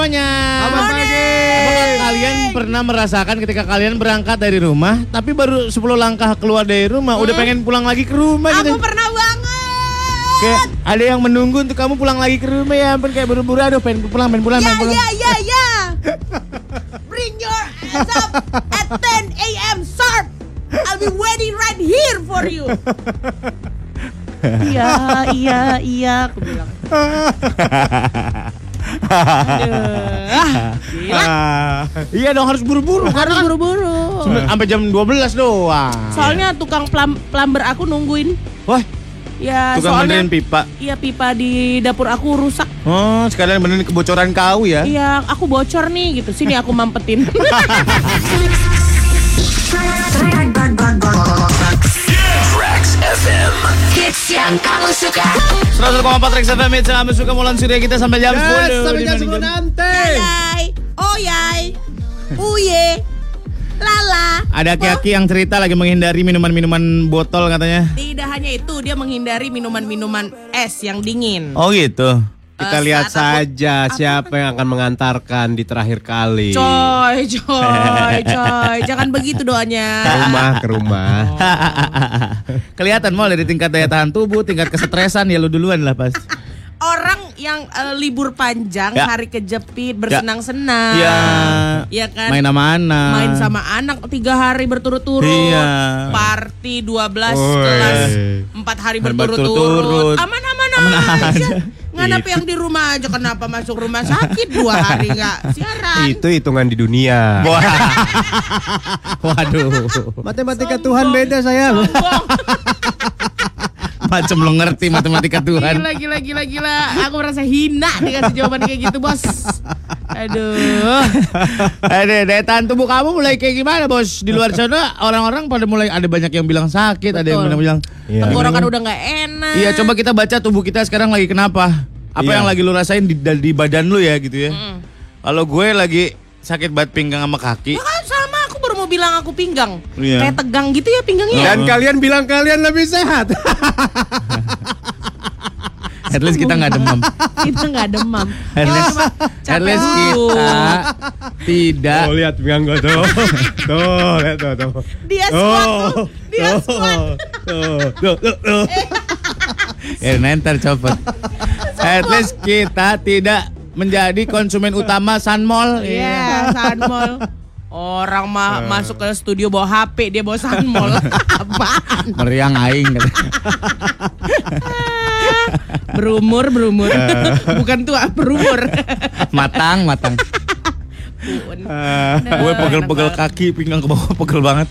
semuanya. Selamat pagi. Apakah kalian pernah merasakan ketika kalian berangkat dari rumah, tapi baru 10 langkah keluar dari rumah, udah pengen pulang lagi ke rumah Aku gitu? pernah banget. Kayak ada yang menunggu untuk kamu pulang lagi ke rumah ya ampun kayak buru-buru aduh pengen pulang pengen pulang Ya pengen pulang. ya ya ya. Bring your ass up at 10 a.m. sharp. I'll be waiting right here for you. iya iya iya aku bilang. Aduh. Gila. Ah, iya dong harus buru-buru Harus buru-buru. Sampai- sampai jam 12 doang. Soalnya tukang plam plumber aku nungguin. Wah, Ya, tukang soalnya benerin pipa. iya pipa di dapur aku rusak. Oh, sekalian benerin kebocoran kau ya. Iya, aku bocor nih gitu. Sini aku mampetin. FM. Hits yang kamu suka 101,4 Rex FM Hits yang kami suka Mulan Surya kita sampai jam 10 Yes, sampai jam Di 10 Maninggan. nanti. Yay, oh yay, uye, lala. Ada aki-aki yang cerita lagi menghindari minuman-minuman botol katanya Tidak hanya itu, dia menghindari minuman-minuman es yang dingin. Oh gitu Kita Eh, lihat saat aku- saja siapa yang akan mengantarkan di terakhir kali. Coy, coy, coy, jangan begitu Ke doanya. rumah, ke rumah. Kelihatan mau dari tingkat daya tahan tubuh Tingkat kesetresan ya lu duluan lah pas Orang yang eh, libur panjang, Ya. hari kejepit, bersenang-senang. Ya Iya kan? Main sama anak Main sama anak tiga hari berturut-turut. Iya. Party 12 Woi. kelas empat hari berturut-turut. Aman-aman Aman aja. aja. Nganap yang di rumah aja kenapa masuk rumah sakit dua hari nggak siaran. Itu hitungan di dunia. Wah. Waduh Matematika Tuhan beda saya. Sombong. Macem lu ngerti matematika Tuhan Gila gila gila gila. Aku merasa hina dikasih jawaban kayak gitu, Bos. Aduh. Ada daya tahan tubuh kamu mulai kayak gimana bos Di luar sana orang-orang pada mulai Ada banyak yang bilang sakit Ada yang Betul. bilang Iya. Tenggorokan udah nggak enak. Iya coba kita baca tubuh kita sekarang lagi kenapa Apa Iya. yang lagi lu rasain di, di badan lu ya gitu ya Kalau gue lagi sakit banget pinggang sama kaki Ya kan bilang aku pinggang. Iya. Kayak tegang gitu ya pinggangnya. Dan kalian bilang kalian lebih sehat. At least kita nggak demam Kita nggak demam. At Kita least, at least kita Tidak Tuh lihat pinggang gue tuh. Tuh, lihat tuh, tuh. Dia squat tuh. Dia squat. Tuh, tuh, tuh, tuh. Ya ntar copot At least kita tidak menjadi konsumen utama Sunmall Iya, Sunmall. Orang mah masuk ke studio bawa HP, dia bawa Sunmall. Apaan? Meriang aing katanya. Berumur, berumur. Bukan tua, berumur. Matang, matang Pun. gue pegel-pegel kaki pinggang ke bawah pegel banget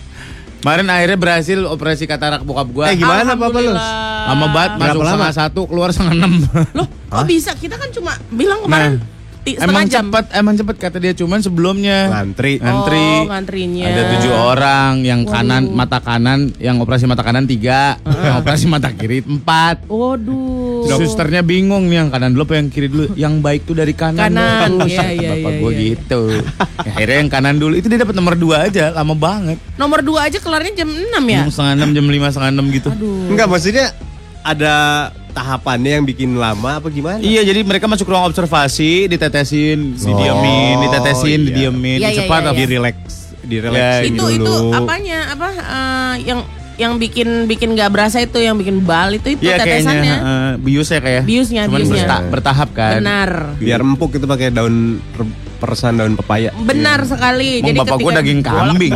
kemarin akhirnya berhasil operasi katarak bokap gue Eh gimana Papa lu? Lama banget masuk lama? setengah satu keluar setengah enam Loh, kok bisa? Kita kan cuma bilang kemarin ti- emang jam. cepet emang cepet kata dia cuman sebelumnya Ngantri. ngantri Oh, ngantrinya. ada tujuh orang yang kanan mata kanan yang operasi mata kanan tiga yang operasi mata kiri empat Waduh. Susternya bingung nih yang kanan dulu apa yang kiri dulu. Yang baik tuh dari kanan. Kanan, dong. iya, iya, Bapak iya, gue iya. gitu. Ya, akhirnya yang kanan dulu. Itu dia dapat nomor dua aja. Lama banget. Nomor dua aja kelarnya jam 6 ya? Jam setengah enam, jam lima, setengah enam gitu. Enggak maksudnya ada tahapannya yang bikin lama apa gimana? Iya, jadi mereka masuk ruang observasi, ditetesin, Oh, didiemin, ditetesin, iya. didiemin, Iya, iya, cepat iya, tapi Di relax, di relaxing itu dulu. itu apanya apa eh, yang yang bikin bikin nggak berasa itu yang bikin bal itu itu Iya kayaknya tetesannya uh, biusnya kayak. Biusnya, Cuman biusnya. berta- bertahap kan. benar Biar empuk itu pakai daun peresan daun pepaya. benar sekali Emang jadi bapak gua daging kambing.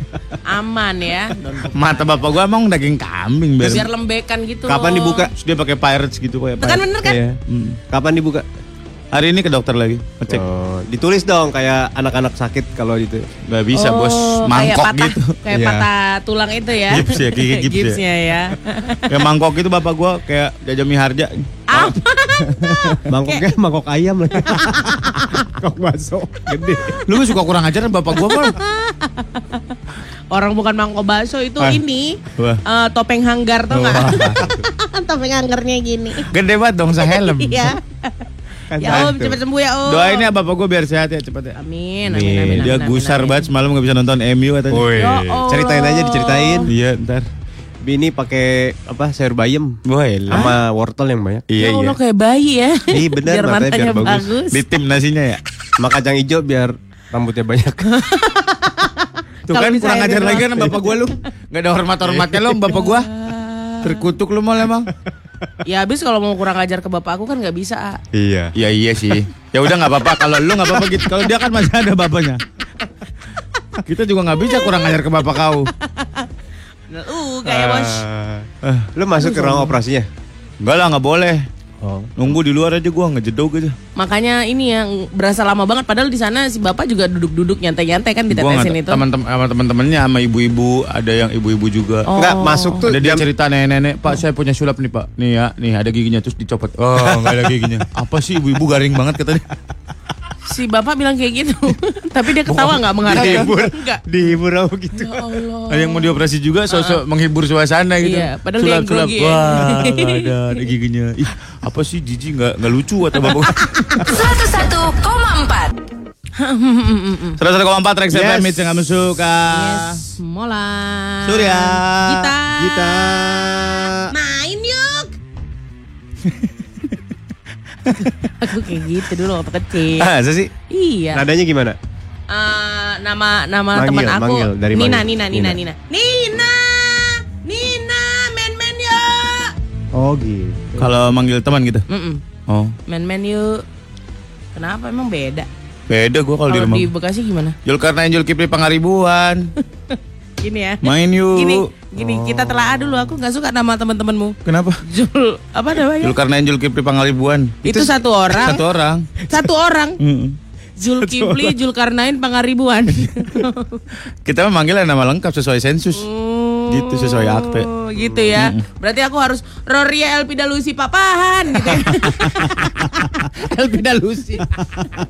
aman ya Mata bapak gua emang daging kambing biar. biar lembekan gitu Kapan loh. dibuka? Terus dia pakai pirates gitu kayak. Kan bener kan? Iya. Hmm. Kapan dibuka? Hari ini ke dokter lagi, ngecek. Oh, ditulis dong kayak anak-anak sakit kalau gitu. Nggak bisa Oh, bos, kayak mangkok patah, gitu. kayak Iya. patah tulang itu ya Gips ya, gigi gips ya. gipsnya ya Kayak mangkok itu bapak gua kayak jajami harja. apa Mangkoknya mangkok ayam lah. Mangkok bakso gede. Lu mah suka kurang ajar bapak gua kan. orang bukan mangkok bakso itu Ah. ini eh, topeng hanggar tuh nggak topeng hanggarnya gini Gede banget dong sehelm. iya Kan ya om cepet sembuh ya om Doain ya bapak gua biar sehat ya cepet ya. amin amin amin, Dia amin, gusar amin, banget semalam nggak bisa nonton MU katanya. Ya Allah. ceritain aja diceritain. Iya ntar. Bini pakai apa sayur bayam Woi lah. sama wortel yang banyak. Ya Iya Allah iya. kayak bayi ya Iya, benar, biar matanya biar bagus. bagus Di tim nasinya ya. Sama kacang hijau biar rambutnya banyak. Tuh kan kurang ajar lagi kan bapak gua lu. Gak ada hormat-hormatnya lo sama bapak gua. Terkutuk lu mal emang. Ya habis kalau mau kurang ajar ke bapak aku kan nggak bisa. iya. Ya iya sih. Ya udah nggak apa-apa kalau lu nggak apa-apa gitu. Kalau dia kan masih ada bapaknya. Kita juga nggak bisa kurang ajar ke bapak kau. Uh, kayak bos. Eh, lu masuk ke ruang operasinya? Enggak lah nggak boleh. Oh. Nunggu di luar aja gua ngejedog aja. Makanya ini yang berasa lama banget padahal di sana si bapak juga duduk-duduk nyantai-nyantai kan Gua ditetesin itu. teman-teman sama teman-temannya sama ibu-ibu ada yang ibu-ibu juga. Oh. Enggak, masuk tuh Ada dia cerita nenek-nenek, Pak saya punya sulap nih Pak. Nih ya, nih ada giginya terus dicopot. Oh nggak ada giginya. Apa sih ibu-ibu garing banget katanya. Si bapak bilang kayak gitu. Tapi dia ketawa nggak menghargai. Dihibur. Enggak. dihibur apa gitu. Ya Allah. Ada yang mau dioperasi juga sosok menghibur suasana gitu. Iya, padahal dia yang Sulap-sulap. grogi ya. Wah, nggak ada, ada giginya. Ih, apa sih Jiji nggak nggak lucu atau bapak? 101,4 101,4 Rex Yes. FM yang kamu suka. Yes, mola. Surya. Kita. Kita Main yuk. Aku kayak gitu dulu waktu kecil. Ah, sih? Iya. nadanya gimana? Eh, nama nama teman aku manggil, dari Nina, manggil. Nina, Nina, Nina. Nina, Nina, Nina, men men yuk. Oh gitu. Kalau manggil teman gitu. Mm-mm. Oh, Men men yuk. Kenapa emang beda? beda gua kalau di rumah. di Bekasi gimana? Julkarnain Julkipli Pangaribuan. Gini ya. Main yuk. Gini, gini kita telah dulu. Aku nggak suka nama teman-temanmu. Kenapa? Jul, apa namanya? Julkarnain Julkipli Pangaribuan. Itu satu orang. Satu orang. Satu orang. Mm. Zulkifli, Julkarnain, Pangaribuan. Kita memanggilnya nama lengkap sesuai sensus. Gitu sesuai akte. Oh, gitu ya. Berarti aku harus Roria Elpida Lucy Papahan gitu. ya. Elvida Lucy.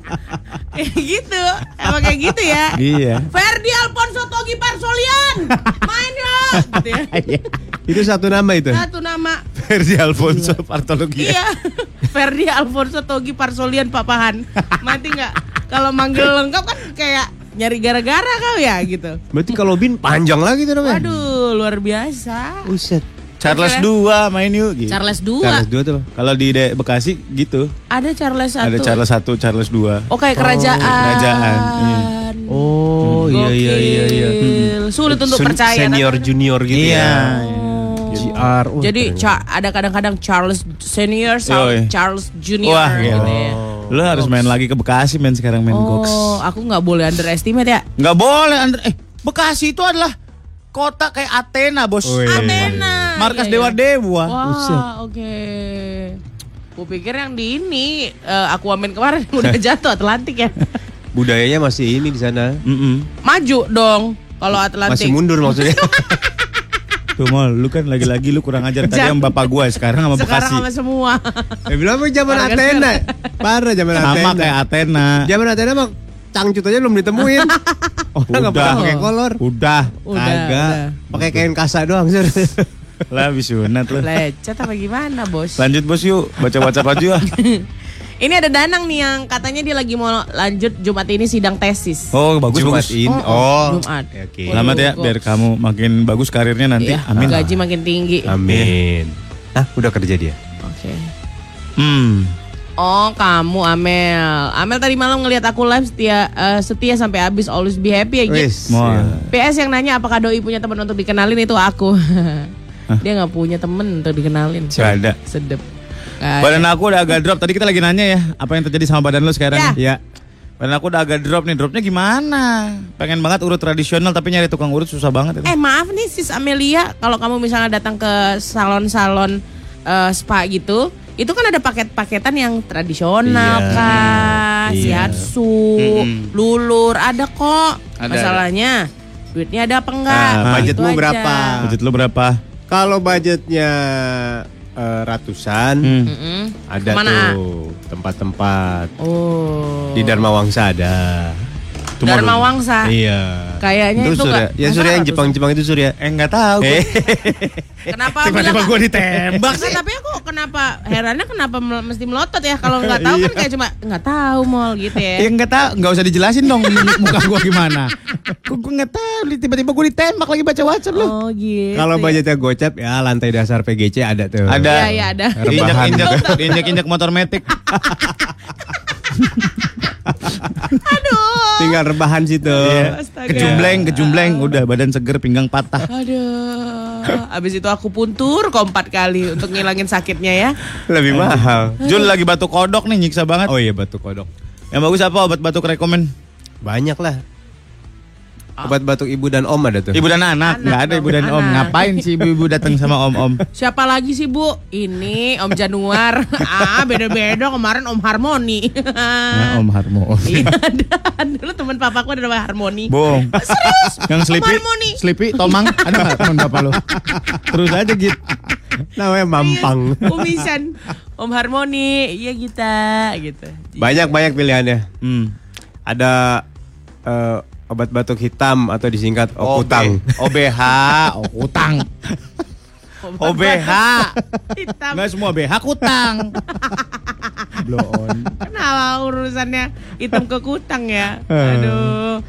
Kayak gitu. Emang kayak gitu ya. iya. Ferdi Alfonso Togi Parsolian. Main yuk. Gitu ya. Itu satu nama itu. Satu nama. Versi Alfonso Partologi. Iya. Ferdi Alfonso Togi Parsolian Papahan. Mati nggak? Kalau manggil lengkap kan kayak nyari gara-gara kau ya gitu. Berarti kalau bin panjang lagi tuh namanya. Waduh, luar biasa. Buset. Charles Oke. 2 main yuk. Gitu. Charles 2. Charles dua tuh. Kalau di De- Bekasi gitu. Ada Charles 1. Ada Charles 1, Charles 2. Oh kayak kerajaan. kerajaan, iya. Oh iya iya iya iya. Gokil. Sulit untuk Sun- percaya. Senior tapi- junior gitu Iya. ya. Oh. GR. Oh, Jadi ada kadang-kadang Charles Senior, Yoi. Charles Junior Wah, gitu gila. ya. Lu harus main lagi ke Bekasi main sekarang main Oh, goks. aku nggak boleh underestimate ya. Nggak boleh Andre. Eh, Bekasi itu adalah kota kayak Athena, Bos. Wih. Athena. Markas Iya, iya. dewa-dewa. Wah, oke. Ku pikir yang di ini eh, Aquaman kemarin udah jatuh Atlantik ya. budayanya masih ini di sana. Mm-mm. Maju dong kalau Atlantik. Masih mundur maksudnya. Tuh mal, lu kan lagi-lagi lu kurang ajar tadi sama bapak gua sekarang sama Sekarang Bekasi. sama semua. Eh bilang apa zaman Orang Athena. Parah zaman Athena. Sama kayak Athena. Zaman Athena mah cangcut aja belum ditemuin. Oh, Orang nggak pernah pakai kolor. Udah. Udah, Kagak. udah. Pakai kain kasa doang. Sur. Lah habis sunat lu. Lecet apa gimana, Bos? Lanjut bos yuk, baca WhatsApp aja. Ini ada Danang nih yang katanya dia lagi mau lanjut Jumat ini sidang tesis. Oh bagus Jumat bagus. ini. Oh, oh, Oh. Jumat. Ya, Oke. Selamat ya, Kok- biar kamu makin bagus karirnya nanti. Iya, Amin. Gaji makin tinggi. Amin. Ah, udah kerja dia. Oke. Hmm. Oh, kamu Amel. Amel tadi malam ngelihat aku live setia eh, setia sampai habis always be happy ya, Git. Wis. Mau. ya. PS yang nanya apakah doi punya teman untuk dikenalin itu aku. Dia nggak punya temen untuk dikenalin. Gak ada. Sedep. Ada. Badan aku udah agak drop. Tadi kita lagi nanya ya, apa yang terjadi sama badan lu sekarang? Ya. Ya. Badan aku udah agak drop nih. Dropnya gimana? Pengen banget urut tradisional tapi nyari tukang urut susah banget itu. Eh maaf nih sis Amelia, kalau kamu misalnya datang ke salon-salon eh, spa gitu, itu kan ada paket-paketan yang tradisional Iya. kah, Iya. shiatsu, Mm-mm. lulur, ada kok. Ada, Masalahnya duitnya ada apa enggak? Nah, budgetmu berapa? Budget lu berapa? Kalau budgetnya eh, ratusan, Hmm. Ada Ke mana? tuh tempat-tempat. Oh. Di Dharma Wangsa ada. Itu Dharma dulu. Wangsa. Iya. Kayaknya itu Surya. nggak- Ya Surya yang? Jepang-Jepang itu Surya. Eh nggak tahu. gua. Eh. Kenapa Tiba-tiba gue ditembak Nah, tapi aku kenapa herannya kenapa mesti melotot ya kalau nggak tahu Iya. kan kayak cuma nggak tahu mall gitu Ya ya. nggak tahu, nggak usah dijelasin dong muka gue gimana. Gue nggak tahu, tiba-tiba gue ditembak lagi baca WhatsApp lu. Oh gitu. Kalau ya. budgetnya gocap ya lantai dasar PGC ada tuh. Ada. Iya, iya, ada. Injak-injak, injak-injak motor metik. Aduh. Tinggal rebahan situ. Astaga. Kejumbleng, kejumbleng, udah badan seger, pinggang patah. Aduh. Abis itu aku puntur kok empat kali untuk ngilangin sakitnya ya. Lebih mahal. Jul lagi batuk kodok nih nyiksa banget. Oh iya batuk kodok. Yang bagus apa obat batuk rekomen? Banyak lah. Obat batuk ibu dan om ada tuh. Ibu dan anak, Anak nggak ada ibu dan om. anak. Ngapain sih ibu-ibu datang sama om-om? Siapa lagi sih Bu? Ini Om Januar. ah, beda-beda kemarin Om Harmoni. Nah, om Harmo. Iya, ada. Dulu teman papaku ada namanya Harmoni. Bohong. Serius? Yang Sleepy, Om Harmoni. Sleepy, Tomang, ada nggak teman bapak lo? Terus aja gitu. Namanya Mampang. Umisan. Om Harmoni. Iya kita gitu. Banyak-banyak pilihannya. Hmm. Ada eh, obat batuk hitam atau disingkat okutang. OBH, okutang. OBH. Hitam. Enggak semua BH kutang. Blow on. Kenapa urusannya hitam ke kutang ya? Aduh.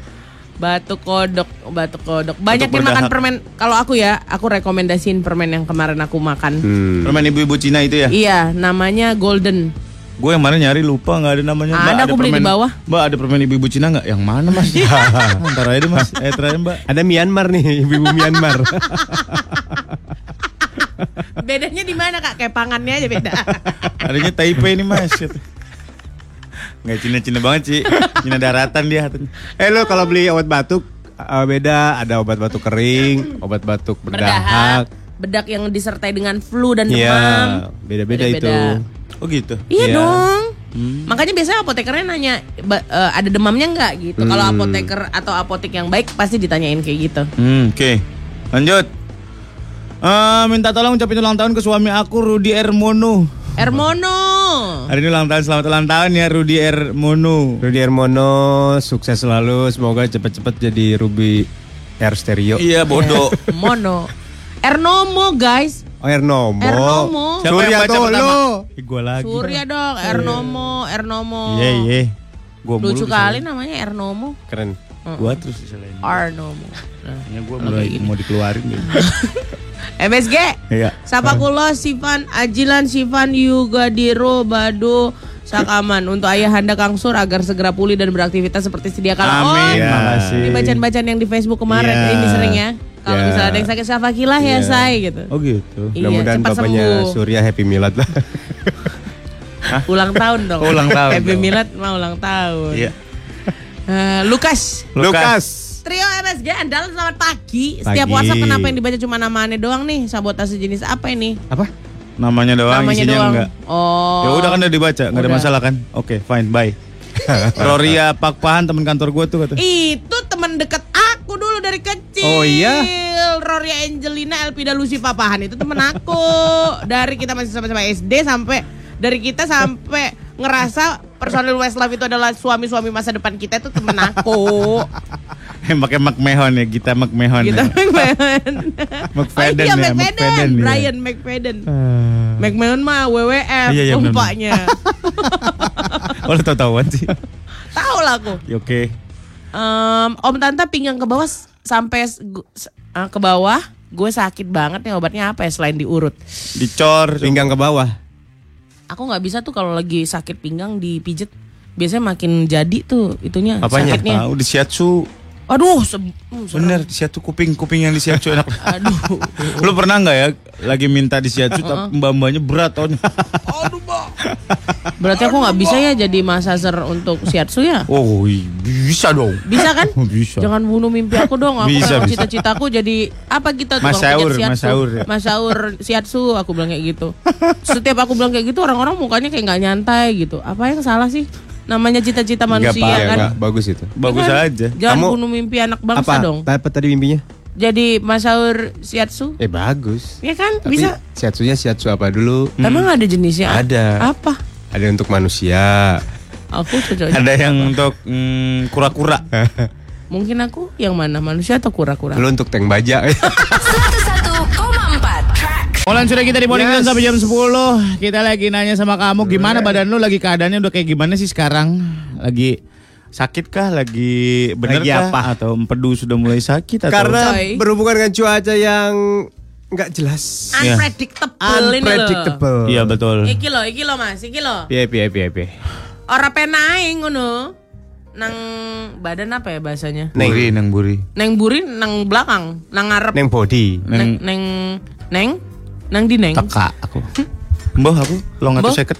Batuk kodok, batuk kodok. Banyak Batuk nih makan permen. Kalau aku ya, aku rekomendasiin permen yang kemarin aku makan. Hmm. Permen ibu-ibu Cina itu ya? Iya, namanya Golden. Gue yang mana nyari lupa nggak ada namanya. Ada, aku beli di permen- bawah. Mbak ada permen ibu-ibu Cina nggak? Yang mana mas? Ntar aja deh mas. Eh terakhir mbak. Ada Myanmar nih, ibu-ibu Myanmar. Bedanya di mana kak? Kayak pangannya aja beda. Adanya Taipei nih mas. Nggak Cina-Cina banget sih. Cina daratan dia. eh lo kalau beli obat batuk eh, beda, ada obat batuk kering, obat batuk berdahak. Bedak yang disertai dengan flu dan demam. Iya, beda-beda itu. Oh gitu. Iya Iya. dong. Makanya biasanya apotekernya nanya "Ba- eh, ada demamnya nggak gitu. Kalau Hmm. apoteker atau apotek yang baik pasti ditanyain kayak gitu. Hmm, Oke. Lanjut. Eh, minta tolong ucapin ulang tahun ke suami aku Rudi Ermono. Ermono. Hari ini ulang tahun selamat ulang tahun ya Rudi Ermono. Rudi Hermono sukses selalu, semoga cepet-cepet jadi Ruby Air Stereo. Iya bodoh. Mono. Ernomo guys. Oh Ernomo. Ernomo. Siapa Surya yang baca tuh pertama? lu. Ih, gua lagi. Surya dong. Ernomo. Ernomo. Iya iya. Gua mulu Lucu kali namanya Ernomo. Keren. Gua terus disalahin. Arnomo. Nah. Kayaknya gua mulai mau dikeluarin deh. MSG. Iya. Sapa kulo Sivan Ajilan Sivan Yugadiro Bado Sakaman untuk ayahanda Kang Sur agar segera pulih dan beraktivitas seperti sedia kala. Amin. Ya. Makasih. Ini bacaan-bacaan yang di Facebook kemarin Iya. ini sering ya. Kalau Ya. misalnya ada yang sakit syafakilah ya Iya. say gitu. Oh gitu. Iya, Mudah-mudahan bapaknya sembuh. Surya happy milad lah. Ulang tahun dong. Oh, ulang tahun Happy dong. Milad mau ulang tahun. Iya. Eh, Lukas. Lukas. Trio MSG andalan selamat pagi. Setiap Pagi. WhatsApp kenapa yang dibaca cuma namanya doang nih? Sabotase jenis apa ini? Apa? Namanya doang, Namanya isinya doang. enggak. Oh. Ya udah kan udah dibaca, nggak ada masalah kan? Oke, fine, bye. Roria Pak Pahan teman kantor gua tuh kata. Itu teman dekat aku dulu dari kecil. Oh, iya? Roria Angelina Elpida Lucy Papahan itu temen aku. dari kita masih sama-sama SD sampai dari kita sampai ngerasa personil Westlife itu adalah suami-suami masa depan kita itu temen aku. Pakai McMahon ya, kita McMahon. Kita ya. McMahon. McFadden oh, iya, ya, McFadden. McFadden, iya. Brian McFadden. McMahon mah WWF Iya, iya, benar. umpanya. Oh, lu tahu-tahuan sih. Tahu lah aku. Ya, Oke. Om tante pinggang ke bawah sampai eh, ke bawah gue sakit banget nih obatnya apa ya selain diurut Dicor. Pinggang ke bawah. aku nggak bisa tuh kalau lagi sakit pinggang dipijet biasanya makin jadi tuh itunya Apanya? sakitnya Tahu di shiatsu. Aduh se- hmm. Bener, di shiatsu kuping, kuping yang di shiatsu enak. aduh Lu pernah nggak ya lagi minta di shiatsu tapi mbak-mbaknya berat tahun. berarti aku nggak bisa ya jadi masazer untuk shiatsu ya Oh, iya, bisa dong. bisa kan Bisa. Jangan bunuh mimpi aku dong. Aku Bisa, bisa. cita-citaku jadi apa kita tukang Masaur, masaur ya. Masaur shiatsu aku bilang kayak gitu. Setiap aku bilang kayak gitu orang-orang mukanya kayak nggak nyantai gitu. Apa yang salah sih? Namanya cita-cita manusia apa, kan. enggak. bagus itu. Bagus kan? aja. Jangan Kamu- bunuh mimpi anak bangsa apa? dong. Apa tadi mimpinya? Jadi masaur shiatsu, Eh bagus. ya kan? Tapi Bisa. shiatsunya shiatsu apa dulu? Emang ada jenisnya? Ada. Apa? Ada untuk manusia. Aku cocoknya. Ada yang untuk mm, kura-kura. Mungkin aku yang mana? Manusia atau kura-kura? Lu untuk tank baja. 101,4 Tracks. Online sudah kita di Morning Yes. Sampai jam 10 Kita lagi nanya sama kamu Gimana badan lu lagi keadaannya udah kayak gimana sih sekarang Lagi sakit kah? Lagi bener Lagi kah? apa? Atau empedu sudah mulai sakit? Atau Karena Coy. berhubungan dengan cuaca yang nggak jelas. Iya. Unpredictable ini loh. Unpredictable. Iya betul Iki loh, iki loh mas, iki loh. Piye piye piye piye. Ora penae ngono. nang badan apa ya bahasanya? Neng. Buri, neng buri. Neng buri, nang belakang, nang ngarep, Neng body. neng neng neng, nang di neng. Teka aku. Mbah aku lo nggak seket.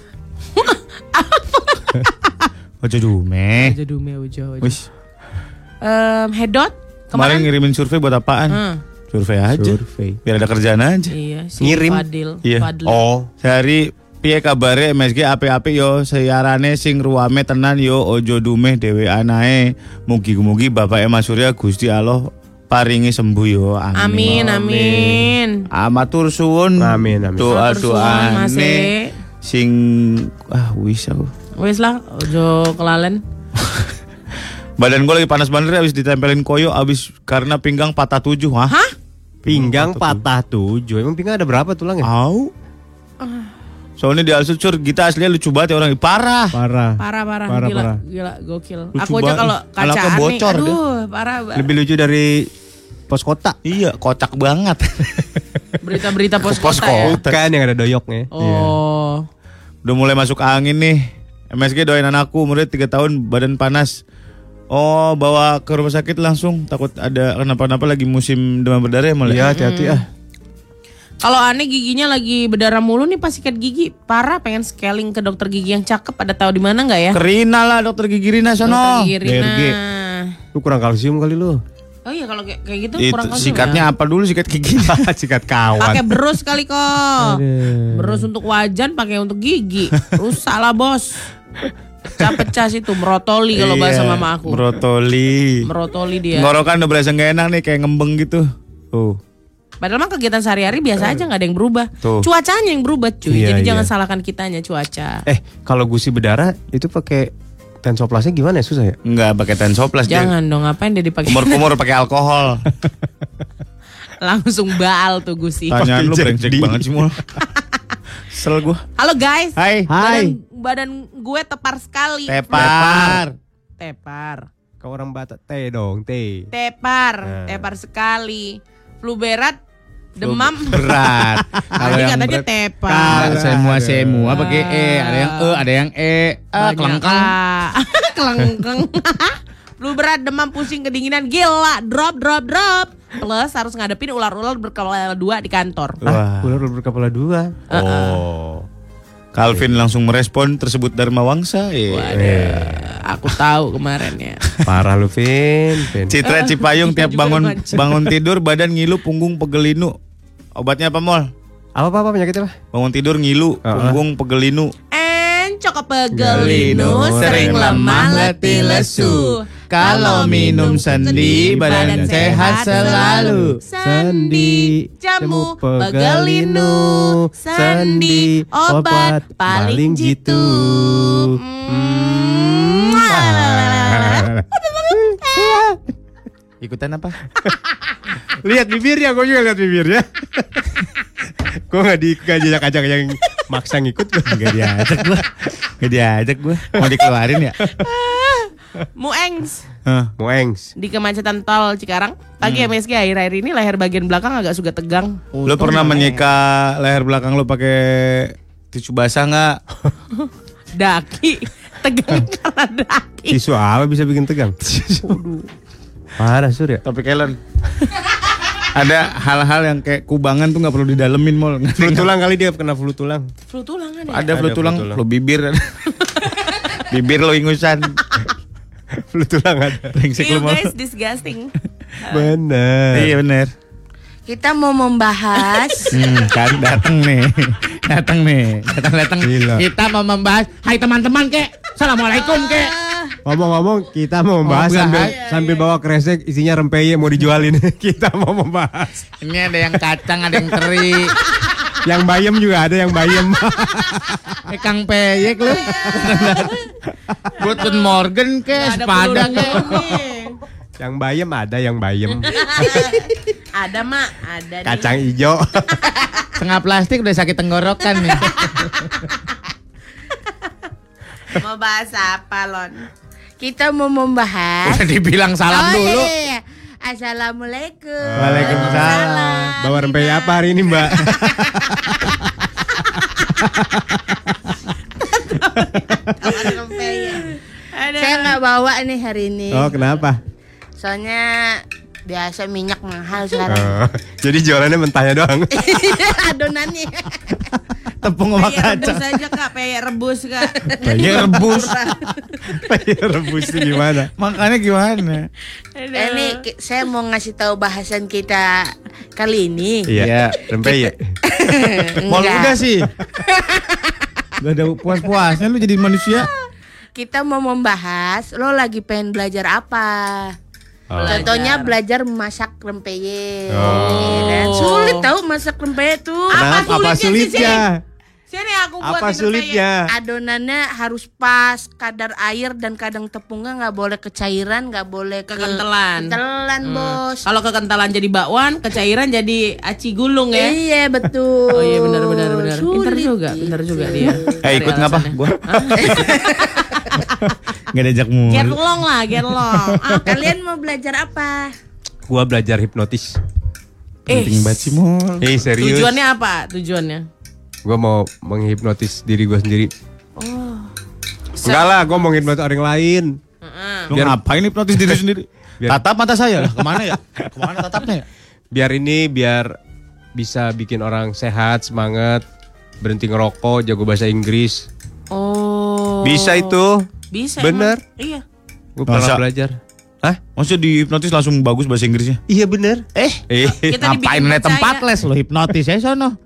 Ojo dume. Aja dume ujo. ujo. Wis. Em, hedot Kemarin kemarin. ngirimin survei buat apaan? Hmm. Survei aja. Survei. Biar ada kerjaan aja. Iya, si Ngirim. Fadil. Iya. Fadil. Oh. Sehari piye kabare MSG api-api yo siarane sing ruame tenan yo ojo dumeh dhewe anae mugi-mugi Bapak Mas Surya Gusti Allah paringi sembuh yo Amin, amin. Amatur suwun Amin, amin. doa doane E. sing ah wis aku Wes lah, ojo kelalen. badan gue lagi panas banget habis ditempelin koyo habis karena pinggang patah tujuh hah? Hah? Pinggang patah tujuh. Emang pinggang ada berapa tulangnya? Au. Soalnya di Alsucur kita aslinya lucu banget ya orang parah. Parah. Parah, parah, Parah, gila, parah. gila, gokil. Lucu Aku aja kalau kacaan nih, bocor dia. aduh, parah banget. Lebih lucu dari pos kota. Iya, kocak banget. Berita-berita pos Pos kota ya. kota. Bukan yang ada doyoknya. Oh, Udah mulai masuk angin nih. MSG doain anakku murid 3 tahun badan panas. Oh, bawa ke rumah sakit langsung takut ada kenapa-napa lagi musim demam berdarah ya mulai. Iya, hati-hati ah. kalau aneh giginya lagi berdarah mulu nih pas sikat gigi, parah pengen scaling ke dokter gigi yang cakep. Ada tahu di mana nggak ya? Kerina lah dokter gigi Rina Dokter sono. gigi Rina. DRG. Lu kurang kalsium kali lu. Oh iya kalau kayak, gitu Itu kurang kalsium sikatnya ya. apa dulu sikat gigi? Sikat kawan. Pakai berus kali kok. Berus untuk wajan, pakai untuk gigi. Rusak lah bos. Pecah-pecah situ merotoli kalau bahasa Iya, mama aku. Merotoli. Merotoli dia. Ngorokan udah berasa gak enak nih kayak ngembeng gitu. Tuh. Padahal mah kegiatan sehari-hari biasa aja nggak ada yang berubah. Tuh. Cuacanya yang berubah cuy. Iya, Jadi iya. jangan salahkan kitanya cuaca. Eh, kalau gusi berdarah itu pakai tensoplasnya gimana ya? Susah ya? Enggak pakai tensoplas dia. Jangan dong ngapain dia dipakai Kumur-kumur pakai alkohol. langsung baal tuh Gusi. Tanyaan lu brengsek jadi. banget sih mul. Sel gua. Halo guys. Hai. Badan, badan gue tepar sekali. Tepar. Tepar. Kau orang Batak teh dong, teh. Tepar. Nah. Tepar sekali. Flu berat. Demam. Berat. Tadi katanya berat- tepar. Kalau semua semua pakai e, ada yang e, ada yang e, ah, Banyak kelengkang. Kelengkang. Flu berat, demam, pusing, kedinginan, gila, drop, drop, drop. Plus harus ngadepin ular-ular berkepala dua di kantor. Wah. Ular berkepala dua. Oh. Calvin langsung merespon tersebut Dharma Wangsa. Iya. Aku tahu kemarin ya. Parah lu, Vin. Vin. Citra Cipayung tiap bangun bangun tidur badan ngilu punggung pegelinu. Obatnya apa mol? Apa apa, apa penyakitnya, Pak? Bangun tidur ngilu Ah. punggung pegelinu. Encok pegelinu sering lemah letih lesu. Kalau minum sendi, badan sehat selalu. Sendi, jamu, pegelinu, sendi, obat paling jitu. Hmm. Ikutan apa? lihat bibirnya, gue juga lihat bibirnya. gue gak di gak ajak-ajak yang maksa ngikut gue. Gak diajak gua. Gak diajak gua. Mau dikeluarin ya? Muengs Hah. Moengs. di kemacetan tol Cikarang. Pagi MSG akhir-akhir ini leher bagian belakang agak suka tegang. Lu pernah menyeka leher belakang lu pakai tisu basah nggak? Daki tegang karena daki. Tisu apa bisa bikin tegang? Parah sur ya. Topik Ellen. Ada hal-hal yang kayak kubangan tuh nggak perlu didalemin mol. Flu tulang kali dia kena flu tulang. Flu tulang ada. ya? Ada tulang, flu tulang. flu bibir. bibir lo ingusan. Tulang ada. Brengsek You lu guys disgusting. Bener. Iya bener. Kita mau membahas Hmm, kan datang nih. Datang nih. Datang datang. Gila. Kita mau membahas Hai teman-teman kek. Assalamualaikum kek. Ngomong-ngomong kita mau membahas Oh, sambil enggak. sambil bawa kresek isinya rempeyek mau dijualin. kita mau membahas. Ini ada yang kacang, ada yang teri. Yang bayam juga ada yang bayam. Eh Kang Peyek lu. Guten Morgen ke Ada sepada ke. yang bayam ada yang bayam. Ada mak, ada nih. Kacang hijau. Setengah plastik udah sakit tenggorokan nih. Mau bahas apa Lon? kita mau membahas Udah dibilang salam Oh, dulu. iya, iya. Assalamualaikum. Waalaikumsalam. Bawa rempeyek apa hari ini, Mbak? Saya nggak bawa nih hari ini. Oh, kenapa? Soalnya biasa minyak mahal sekarang. Oh, jadi jualannya mentahnya doang. Adonannya. Tepung sama Peyek rebus aja kak, peyek rebus kak. Peyek rebus. Rebus itu gimana? Makanya gimana? Eh, ini saya mau ngasih tahu bahasan kita kali ini. Iya, rempeyek. Mal Enggak. udah sih. Gak ada puas-puasnya lu jadi manusia. Kita mau membahas lo lagi pengen belajar apa? Oh. Contohnya belajar memasak rempeyek. Oh. Iya kan? Sulit tahu masak rempeyek tuh. Kenapa? Apa sulitnya sih, sulitnya? Sini aku buat Apa sulitnya? Adonannya harus pas kadar air dan kadang tepungnya nggak boleh kecairan, nggak boleh ke- Kekentelan. Kentelan, bos. Kalau kekentalan jadi bakwan, kecairan jadi aci gulung ya. Iya betul. Oh iya benar benar benar. Pintar juga, gitu. pintar juga dia. Eh ikut ngapa? Gua. Gak diajak Get mulu. long lah, get long. Ah, Kalian mau belajar apa? Gua belajar hipnotis. eh, Penting banget sih Mul. Hei serius. tujuannya apa? Tujuannya? Gua mau menghipnotis diri gua sendiri. Oh. Enggak lah, gua mau menghipnotis orang lain. Lu Biar- ngapain hipnotis diri sendiri? Biar- Tatap mata saya lah. Ke mana ya? Ke mana tatapnya ya? Biar ini biar bisa bikin orang sehat, semangat, berhenti ngerokok, jago bahasa Inggris. Bisa itu. Bisa. Bener. emang. Iya. Gue pernah Masa? belajar. Hah? Maksudnya di hipnotis langsung bagus bahasa Inggrisnya? Iya bener. Eh, Eh, Kita ngapain dibikin nih tempat les lo hipnotis ya sono?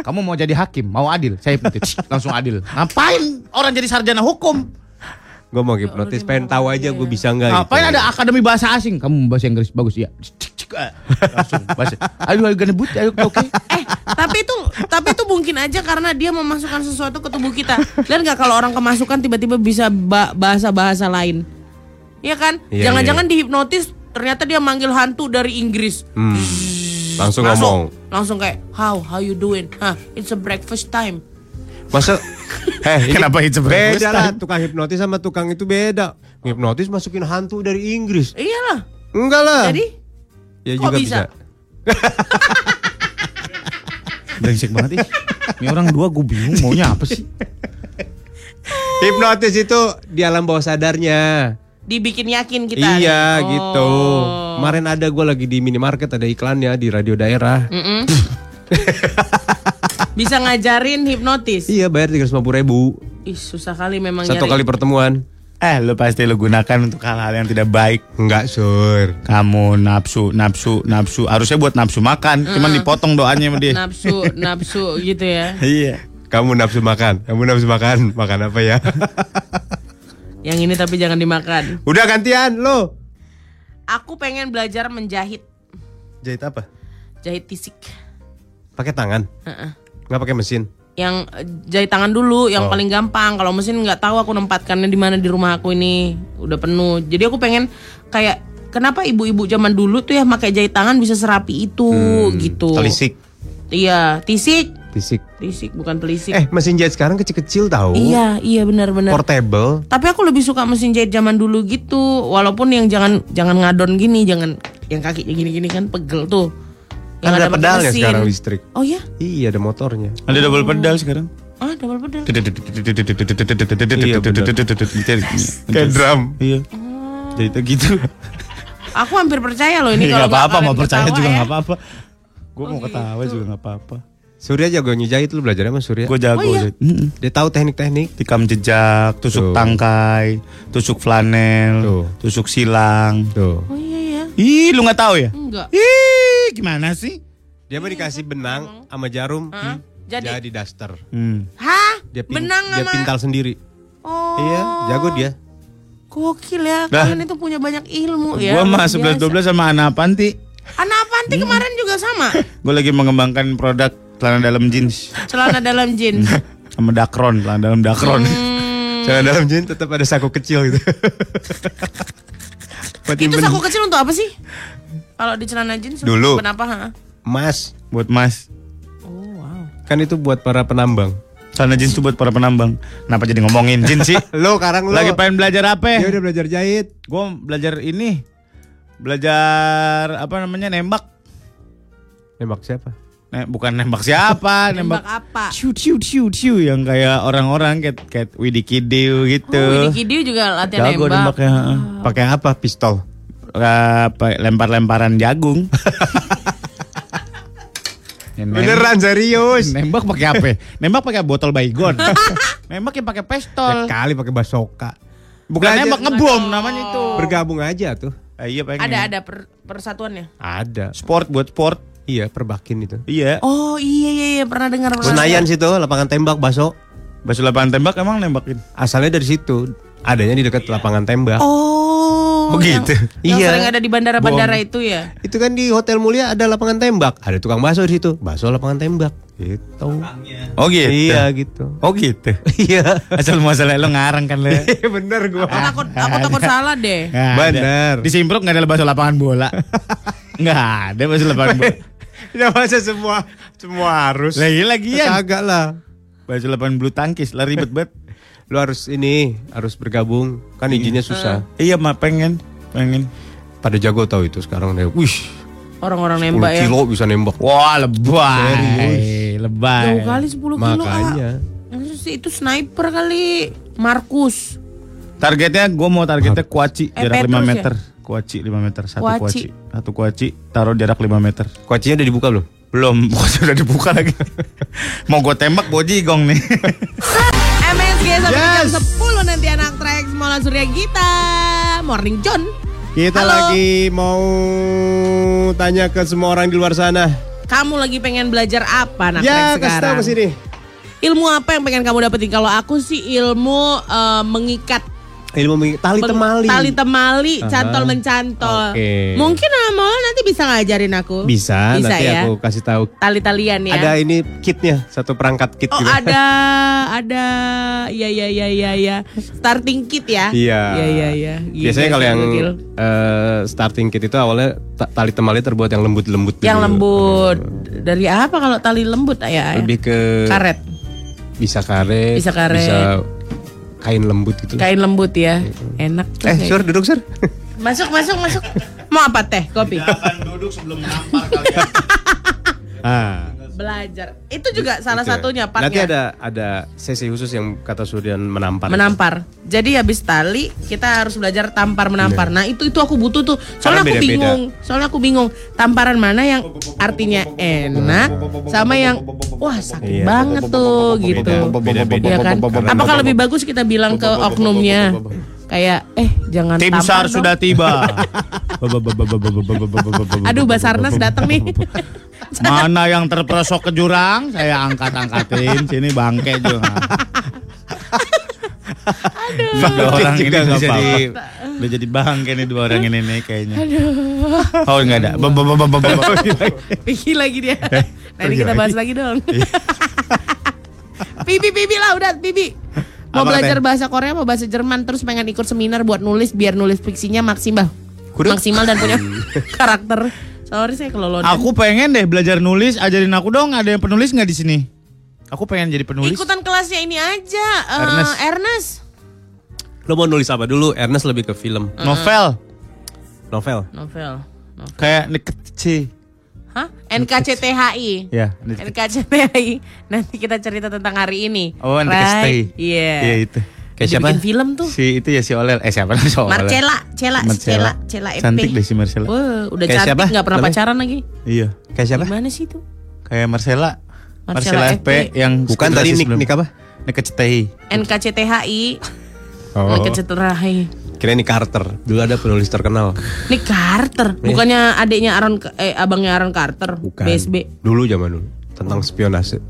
Kamu mau jadi hakim, mau adil, saya hipnotis, langsung adil. Ngapain orang jadi sarjana hukum? Gue mau hipnotis, pengen tahu aja gue bisa nggak Ngapain gitu. ada akademi bahasa asing? Kamu bahasa Inggris bagus ya. Langsung bahasa. Ayo ayo gonna but, ayo oke. Eh, tapi itu tapi itu mungkin aja karena dia memasukkan sesuatu ke tubuh kita. Lihat nggak kalau orang kemasukan tiba-tiba bisa ba- bahasa-bahasa lain. Iya kan? Iya, Jangan-jangan dihipnotis ternyata dia manggil hantu dari Inggris. Hmm. Langsung ngomong. Langsung kayak how how you doing? Hah, it's a breakfast time. Masa Eh, Kenapa itu breakfast beda lah, tukang hipnotis sama tukang itu beda. Hipnotis masukin hantu dari Inggris. Iyalah. Enggak lah. Jadi ya kok juga bisa? bisa. Brengsek banget ih. Ini orang dua gue bingung maunya apa sih? Hipnotis itu di alam bawah sadarnya. dibikin yakin kita. iya nih. gitu. Oh. Kemarin ada gue lagi di minimarket ada iklannya di radio daerah. Mm-mm. Bisa ngajarin hipnotis. Iya bayar tiga ribu Ih, susah kali memang satu nyari. kali pertemuan. Eh, lo pasti lo gunakan untuk hal-hal yang tidak baik. Enggak sur. Kamu nafsu, nafsu, nafsu. Harusnya buat nafsu makan, cuman dipotong doanya sama dia. nafsu, nafsu gitu ya. Iya. Kamu nafsu makan. Kamu nafsu makan. Makan apa ya? Yang ini tapi jangan dimakan. Udah gantian lo. Aku pengen belajar menjahit, Jahit apa? jahit tisik. Pakai tangan. Heeh. Nggak pakai mesin. Yang eh, jahit tangan dulu, yang Oh. paling gampang. Kalau mesin nggak tahu aku nempatkannya di mana di rumah aku ini udah penuh. Jadi aku pengen kayak kenapa ibu-ibu zaman dulu tuh ya pakai jahit tangan bisa serapi itu gitu. Telisik. Iya, tisik, Tisik. tisik bukan telisik. Eh mesin jahit sekarang kecil-kecil tahu. Iya, iya benar-benar. Portable. Tapi aku lebih suka mesin jahit zaman dulu gitu. Walaupun yang jangan jangan ngadon gini, jangan yang kakinya gini-gini kan pegel tuh. Kan ada pedalnya mesin. sekarang listrik. Oh ya? Iya ada motornya. Ada double pedal sekarang. Ah, double pedal. Kayak drum. Iya. Jadi gitu. Aku hampir percaya loh ini kalau apa-apa, mau percaya juga ya. nggak apa-apa. Gue mau ketawa juga nggak apa-apa. Surya jago nyejahit lu belajarnya sama Surya. Gue jago. Oh, iya? Dia tahu teknik-teknik. Tikam jejak, tusuk Tuh. tangkai, tusuk flanel, Tuh. tusuk silang. Tuh. Oh iya ya. Ih, lu nggak tahu ya? Enggak. Ih, gimana sih? Dia mah dikasih benang sama jarum. Hah? hmm, Jadi- jadi daster. Hmm. Hah? Dia pin- Benang dia sama pintal sendiri. Oh. Iya, jago dia. Gokil ya. Dah. Kalian itu punya banyak ilmu ya. Gua mah 11 biasa. 12 sama Ana Panti. Anak Avanti kemarin juga sama. Gue lagi mengembangkan produk celana dalam jeans Celana dalam jeans. sama dakron, celana dalam dakron. Hmm. Jangan dalam jeans tetap ada saku kecil gitu. Buat Itu saku kecil untuk apa sih? Kalau di celana jeans Dulu. Kenapa? Ha? emas. Buat mas. Oh wow. Kan itu buat para penambang. Celana jeans itu buat para penambang. Kenapa jadi ngomongin jeans sih? Lo sekarang lo. Lagi pengen belajar apa? Dia udah belajar jahit. Gue belajar ini. Belajar apa namanya nembak. Nembak siapa? Ne- bukan nembak siapa, Nembak nembak apa? ciu ciu ciu ciu yang kayak orang-orang kayak kayak Widi Kidiu gitu. Oh, Widi Kidiu juga latihan Jago nembak. nembaknya. heeh. Pakai apa? Pistol. Eh, apa, lempar-lemparan jagung. Ya, Beneran serius. Nembak pakai apa? Nembak pakai botol baygon. nembak yang pakai Ya pistol. kali pakai basoka. Bukan Belajar- nembak ngebom namanya itu. Bergabung aja tuh. Ah, iya pengen. Ada ada per- persatuannya. Ada. Sport buat sport. Iya, perbakin itu. Iya. Oh iya iya iya pernah dengar pernah Senayan situ, lapangan tembak baso. Basu lapangan tembak emang nembakin. Asalnya dari situ. Adanya di dekat lapangan tembak. Oh. Oh, yang- gitu. Yang Iya. sering ada di bandara-bandara itu ya. Itu kan di Hotel Mulia ada lapangan tembak. Ada tukang bakso di situ. Bakso lapangan tembak. Gitu. Oh gitu. Iya gitu. Oh gitu. Iya. Asal masalah lo ngarang kan lo. Bener gua. Aku takut aku takut salah deh. Bener. Di Simpruk nggak ada basu lapangan bola. Nggak ada basu lapangan bola. Ya masa semua semua harus. Lagi lagian. Kagak lah. Basu lapangan bulu tangkis lah ribet banget. Lu harus ini, harus bergabung. Kan izinnya susah. Iya mah pengen, pengen. Pada jago tahu itu sekarang deh. Wih, Orang-orang 10 nembak ya. kilo bisa nembak. Wah lebay, lebay. Jauh kali 10 kilo. Makanya. Ah. Itu sniper kali. Markus. Targetnya gue mau targetnya kuaci Eh, jarak 5 Petrus ya? Kuaci 5 meter, satu Kuaci. kuaci. Satu kuaci taruh jarak 5 meter. Kuacinya udah dibuka belum? Belum, kuaci udah dibuka lagi. mau gue tembak gue jigong nih. MSG sampai Yes. jam 10 nanti anak trek Mola Surya Gita. Morning John. Kita Halo. lagi mau tanya ke semua orang di luar sana. Kamu lagi pengen belajar apa anak ya, trek kasih tahu sekarang? ke sini. Ilmu apa yang pengen kamu dapetin? Kalau aku sih ilmu eh, mengikat Ilmu tali temali. Tali temali, Aha. cantol mencantol. Oke. Mungkin Amol nanti bisa ngajarin aku. Bisa, Bisa nanti ya. aku kasih tahu. Tali-talian ya. Ada ini kitnya, satu perangkat kit Oh gitu. ada, ada, ya ya ya ya ya, starting kit ya. Iya. Iya iya iya. Biasanya kalau yang eh, starting kit itu awalnya ta- tali temali terbuat yang lembut-lembut. yang dulu. lembut. Dari apa kalau tali lembut ya? Lebih ke karet, bisa karet, Bisa karet. bisa kain lembut gitu. kain lembut ya. Enak. tuh eh, kayak- sur duduk sur. Masuk masuk masuk. Mau apa teh? Kopi. duduk sebelum nampar kalian. ah. Belajar. Itu juga salah Itu. satunya Nanti partnya. ada ada sesi khusus yang kata Suryan menampar. menampar. Jadi habis tali kita harus belajar tampar menampar. Nah itu itu aku butuh tuh. Soalnya aku bingung. Soalnya aku bingung tamparan mana yang artinya enak sama yang wah sakit Iya. banget tuh gitu. Beda-beda. Iya kan? Karena- Apakah lebih bagus kita bilang ke oknumnya kayak eh jangan Tim SAR dong. sudah tiba. Aduh Basarnas datang nih. Mana yang terperosok ke jurang, saya angkat-angkatin. Sini bangke juga. Dua orang ini udah jadi udah jadi bangke nih dua orang ini nih kayaknya. Oh enggak ada. Pikir lagi dia. Eh, Nanti kita bahas lagi dong. Bibi, Bibi lah udah, Bibi. Mau Apa, belajar bahasa Korea, mau bahasa Jerman, terus pengen ikut seminar buat nulis biar nulis fiksinya maksimal. Maksimal dan punya karakter. Sorry saya kelolodan. Aku pengen deh belajar nulis, ajarin aku dong. Ada yang penulis nggak di sini? Aku pengen jadi penulis. Ikutan kelasnya ini aja, eh, Ernest. Ernest. Lo mau nulis apa dulu? Ernest lebih ke film, Novel. novel. Novel. Novel. Kayak C. Hah? NKCTHI. Ya, NKCTHI. Nanti kita cerita tentang hari ini. Oh, NKCTHI. Iya. Iya itu. Kayak siapa? Dibikin film tuh. Si itu ya si Olel. Eh siapa namanya si Olel? Marcella, Cela, Cela, Cela FP. Cantik deh si Marcella. Wah, udah Kayak cantik nggak pernah pacaran lagi. Iya. Kayak siapa? Gimana sih itu? Kayak Marcella. Marcella Marcella FP. FP yang Bukan tadi nik nik apa? Nik kecetai. NKCTHI. Oh. NKCTHI. Kira ini Carter. Dulu ada penulis terkenal. Ini Carter, bukannya adiknya Aaron eh abangnya Aaron Carter, Bukan. BSB. Dulu zaman dulu tentang spionase.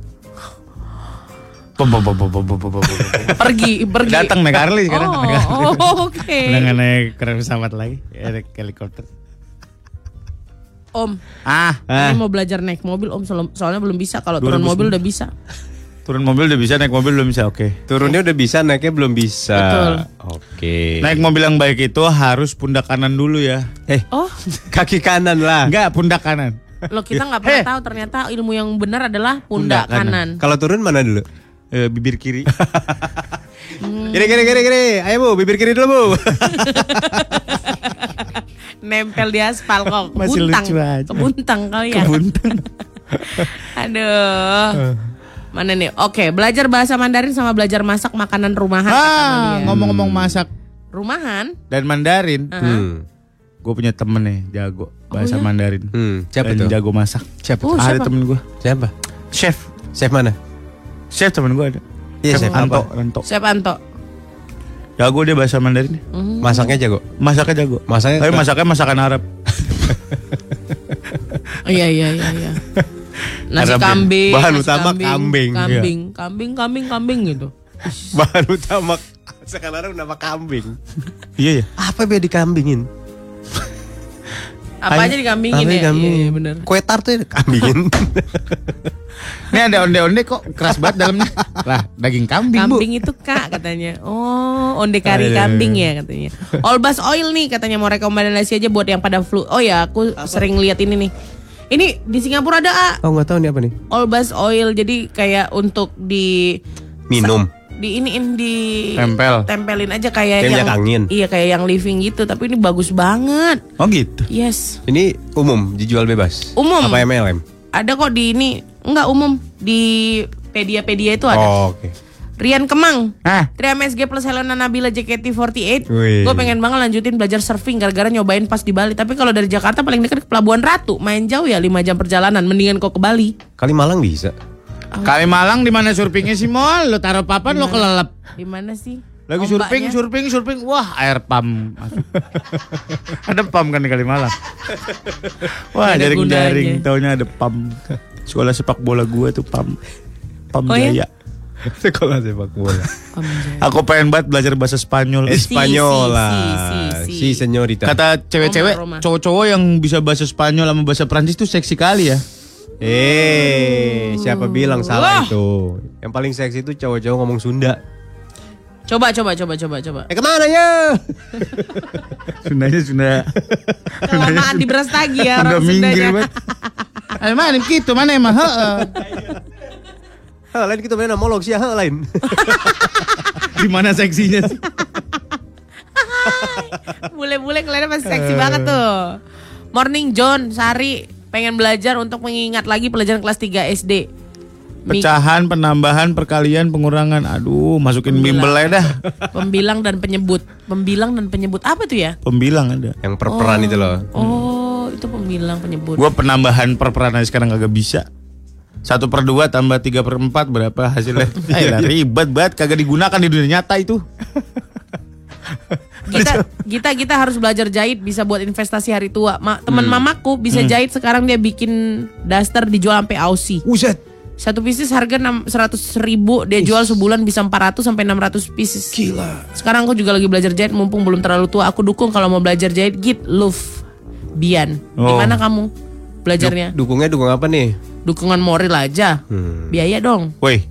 Pergi, pergi. Datang naik Harley sekarang. Oh, naik Harley. oh, oke. Udah nggak naik keren pesawat lagi. Ya, naik helikopter. Om, Ah, saya mau belajar naik mobil Om, soal- soalnya belum bisa. Kalau turun 2009. mobil udah bisa. Turun mobil udah bisa, naik mobil belum bisa. Oke. Turunnya udah bisa, naiknya belum bisa. Betul. Oke. Naik mobil yang baik itu harus pundak kanan dulu ya. Eh, Oh, kaki kanan lah. Enggak, pundak kanan. lo kita nggak pernah Eh. tahu ternyata ilmu yang benar adalah pundak, Pundak kanan. kanan. Kalau turun mana dulu? Eh, bibir kiri. Kiri kiri kiri kiri. Ayo bu, bibir kiri dulu bu. Nempel di aspal kok. Masih Kebuntang. lucu aja. Kebuntang kali ya. Kebuntang. Aduh. Mana nih? Oke, belajar bahasa Mandarin sama belajar masak makanan rumahan. kata Ah, ngomong-ngomong masak Rumahan? dan Mandarin, Hmm. gue punya temen nih jago bahasa ya? Mandarin. Hmm, siapa dan tuh? jago masak. Siapa Oh? Ada temen gue, Siapa? chef. Chef mana? Chef temen gue ada. Iya, chef chef Anto? Anto. Siapa Anto? Jago dia bahasa Mandarin. Masaknya jago. Masaknya jago. Masaknya- Tapi masaknya masakan Arab. Oh, iya iya iya iya. Nasi kambing. Bahan nasi utama kambing, iya. Kambing, kambing, kambing, kambing gitu. Bahan utama sekarang nama kambing. Iya ya. Apa beda dikambingin? Apa aja dikambingin Apa ya? dikambingin? Iya, iya, bener. Kue tart tuh kambingin. Ini ada onde-onde kok keras banget dalamnya. Lah, daging kambing, Bu. Kambing itu kak katanya. Oh, onde kari kambing ya katanya. Olbas oil nih katanya mau rekomendasi aja buat yang pada flu. Oh ya, aku sering lihat ini nih. Ini di Singapura ada ah, oh nggak tahu nih apa nih? Olbas oil jadi kayak untuk di Minum. di iniin di Tempel. tempelin aja kayak Kayak yang angin. iya kayak yang living gitu tapi ini bagus banget Oh gitu. yes Ini umum dijual bebas. Umum. Apa MLM? ada kok di ini enggak umum di pedia pedia itu ada Oh, oke. Rian Kemang Ah, Tri MSG plus Helena Nabila JKT48 Wih. Gue pengen banget lanjutin belajar surfing Gara-gara nyobain pas di Bali Tapi kalau dari Jakarta paling dekat ke Pelabuhan Ratu Main jauh ya 5 jam perjalanan Mendingan kok ke Bali Kali Malang bisa. Kali Malang di mana surfingnya sih mall? Lo taruh papan lo kelelep. Di mana sih? Lagi Ombaknya? surfing, surfing, surfing. Wah, air pam. ada pam kan di Kalimalang. Wah, Ada jaring-jaring. Taunya ada pam. Sekolah sepak bola gue tuh pam. Pam Oh, ya? Sekolah sepak bola. Jaya. Aku pengen banget belajar bahasa Spanyol. Si, Espanyola. si, si, si. Si senyorita. Kata cewek-cewek, cowok-cowok yang bisa bahasa Spanyol sama bahasa Prancis tuh seksi kali ya. Eh, siapa bilang salah itu? Yang paling seksi itu cowok-cowok ngomong Sunda. Coba coba coba coba coba Eh ke mana ya? Sundanya Sunda. Kelamaan di Brastagi ya Sunda orang minggir Sundanya banget. Eh, mana gitu, mana emang? Heeh. Hah, lain kita main monolog sih, hah, lain. Di mana seksinya sih? Bule-bule kalian masih seksi banget tuh Morning John Sari Pengen belajar untuk mengingat lagi pelajaran kelas 3 SD Pecahan, penambahan, perkalian, pengurangan. Aduh, masukin bimbel aja dah. Pembilang dan penyebut Pembilang dan penyebut Apa tuh ya? Pembilang ada. Yang perperan itu loh. Oh itu pembilang penyebut Gua penambahan per peran aja sekarang kagak bisa. Satu per dua tambah tiga per empat berapa hasilnya? Eh lah, ribet banget kagak digunakan di dunia nyata itu. kita kita kita harus belajar jahit bisa buat investasi hari tua. Ma, teman Hmm. mamaku bisa jahit sekarang dia bikin daster dijual sampai Aussie. Uset. Satu pieces harga enam- 100 ribu dia jual sebulan bisa 400 sampai 600 pieces. Gila. Sekarang aku juga lagi belajar jahit mumpung belum terlalu tua. Aku dukung kalau mau belajar jahit git love Bian. Oh. Gimana kamu belajarnya? Dukungnya dukung apa nih? Dukungan moral aja. Hmm. Biaya dong. Woi,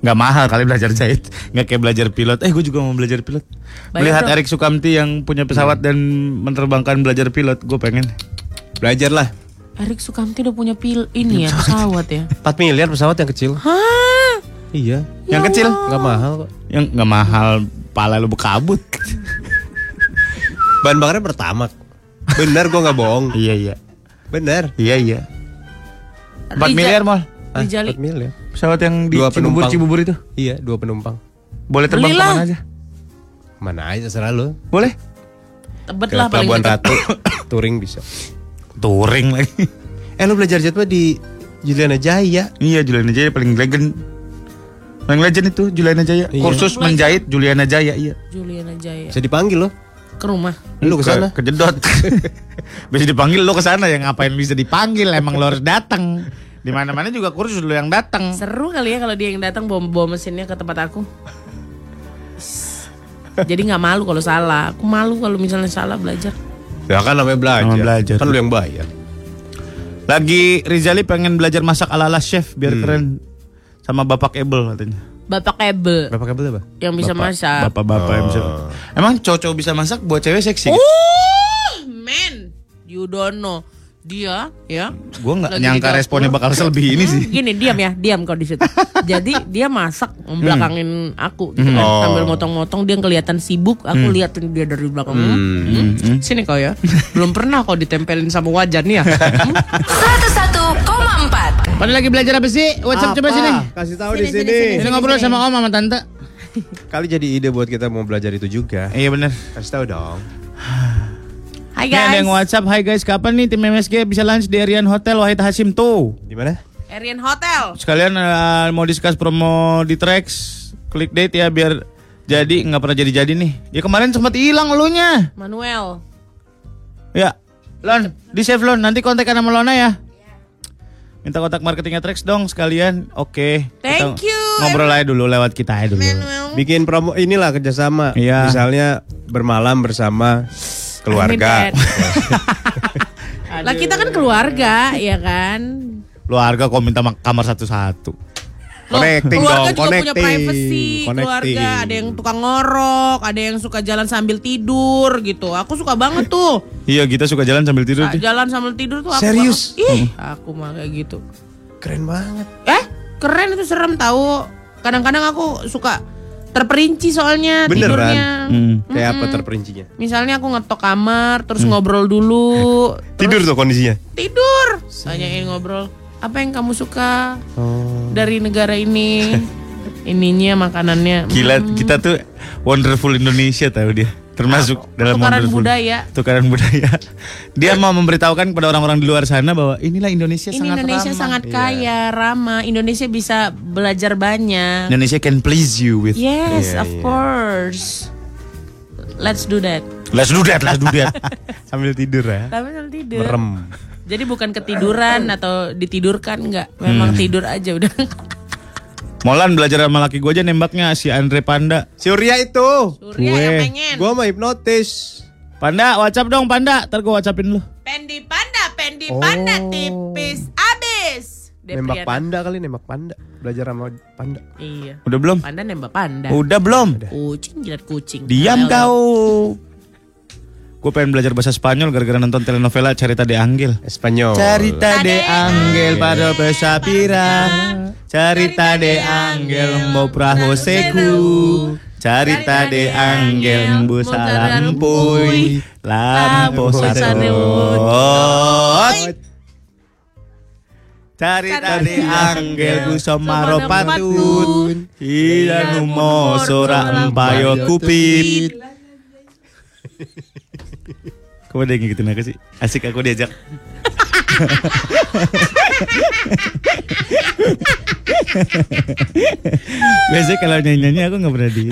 nggak mahal kali belajar jahit, nggak kayak belajar pilot. Eh, gue juga mau belajar pilot. Bayar Melihat dong. Erik Sukamti yang punya pesawat dan menerbangkan belajar pilot, gue pengen. Belajar lah. Erik Sukamti udah punya pil ini ya pesawat ya. 4 miliar pesawat yang kecil. Hah? Iya. yang kecil, Nggak mahal kok. yang nggak mahal, pala lu bekabut. Bahan bakarnya pertama. Bener gue nggak bohong. iya iya, Bener. iya iya. 4 Rija- miliar mal. Ah, Rijali. 4 miliar. Pesawat yang di Dua Cibubur penumpang. Cibubur itu. Iya, dua penumpang. Boleh terbang Belilah. ke mana aja? Mana aja serah lu. Boleh. Tebet Ke lah paling Pelabuhan. Ratu. Touring bisa. Touring lagi. Eh lu belajar jadwal di Juliana Jaya. iya, Juliana Jaya paling legend. Paling legend itu Juliana Jaya. Iya. Kursus menjahit Juliana Jaya, iya. Juliana Jaya. Bisa dipanggil loh. Ke rumah. Lu ke sana. Kejedot. bisa dipanggil lo ke sana ya ngapain bisa dipanggil emang lo harus datang. Di mana-mana juga kursus lo yang datang. Seru kali ya kalau dia yang datang bawa, bawa mesinnya ke tempat aku. Jadi nggak malu kalau salah. Aku malu kalau misalnya salah belajar. Ya kan namanya belajar. Namanya belajar. Kan lu yang bayar. Lagi Rizali pengen belajar masak ala-ala chef biar Hmm. keren. Sama Bapak Ebel katanya. Bapak Ebel Berapa kabel apa? yang bisa Bapak- masak. Bapak-bapak yang bisa. Emang cowok-cowok bisa masak buat cewek seksi? Uh, men, you don't know. Dia, ya. Gue nggak nyangka responnya bakal selebih ini sih. Gini, diam ya, diam kau di situ. Jadi dia masak membelakangin aku gitu kan. Oh. Sambil motong-motong dia kelihatan sibuk, aku liatin dia dari belakang. Hmm, hmm, Sini kau ya. Belum pernah kau ditempelin sama wajan ya. Hmm? 101,4 Pada lagi belajar apa sih? WhatsApp coba sini. Kasih tahu Sini, di sini, sini. sini. Ini ngobrol sama om sama tante. Kali jadi ide buat kita mau belajar itu juga. Iya bener. Kasih tahu dong. Hai Ini ada guys. yang WhatsApp. Hai guys, kapan nih tim MSG bisa lunch di Arian Hotel Wahid Hasim tuh? Di mana? Arian Hotel. Sekalian eh, mau discuss promo di Trax. Klik date ya biar jadi nggak pernah jadi-jadi nih. Ya kemarin sempat hilang elunya. Manuel. Ya, Lon, di save Lon. Nanti kontekan sama Lona ya. Minta kontak marketingnya Trax dong sekalian. Oke. Thank Kita you, Ngobrol aja dulu lewat kita aja dulu. Manuel. Bikin promo inilah kerjasama. Iya. Misalnya bermalam bersama keluarga. Lah kita kan keluarga, ya kan? Keluarga kok minta mak- kamar satu-satu. Loh, Connecting keluarga dong, juga punya connecting, privacy. connecting. Keluarga ada yang tukang ngorok, ada yang suka jalan sambil tidur gitu. Aku suka banget tuh. Iya, kita suka jalan sambil tidur deh. jalan sambil tidur tuh aku Serius? banget. Ih, aku mah kayak gitu. Keren banget. Eh, keren itu serem tahu. Kadang-kadang aku suka terperinci soalnya Beneran? tidurnya. Hmm. Kayak apa terperincinya? Misalnya aku ngetok kamar, terus ngobrol dulu. Tidur tuh kondisinya. Tidur. Tanyain ngobrol. Apa yang kamu suka Oh. dari negara ini? Ininya makanannya. Gila, Hmm, kita tuh wonderful Indonesia tahu dia. Termasuk dalam tukaran wonderful. budaya. Tukaran budaya. Dia mau memberitahukan kepada orang-orang di luar sana bahwa inilah Indonesia Ini sangat Indonesia ramah. sangat kaya, ramah. Indonesia bisa belajar banyak. Indonesia can please you with. Yes, Iya, of iya. course. Let's do that. Let's do that, let's do that. Sambil tidur ya. Sambil tidur. Merem. Jadi bukan ketiduran atau ditidurkan enggak. Memang tidur aja udah. Molan belajar sama laki gue aja nembaknya si Andre Panda. Surya itu. Surya Gue. yang pengen. Gua mah hipnotis. Panda, WhatsApp dong Panda. Ntar gue WhatsAppin lu. Pendi panda, pendi Oh. panda tipis abis. Nembak panda kali nembak panda. Belajar sama panda. Iya. Udah belum? Panda nembak panda. Udah belum? Kucing jilat kucing. Diam Ayo, kau. Gue pengen belajar bahasa Spanyol gara-gara nonton telenovela Cerita de Angel. Espanyol. Cerita de Angel pada pesapira Cerita de Angel mau praho seku Cerita de Angel bu salampuy Lampo sadot Cerita de Angel ku somaro patun Hida numo sora empayo kupit Kok ada yang ngikutin aku sih? Asik aku diajak. Biasanya kalau nyanyi-nyanyi aku gak pernah di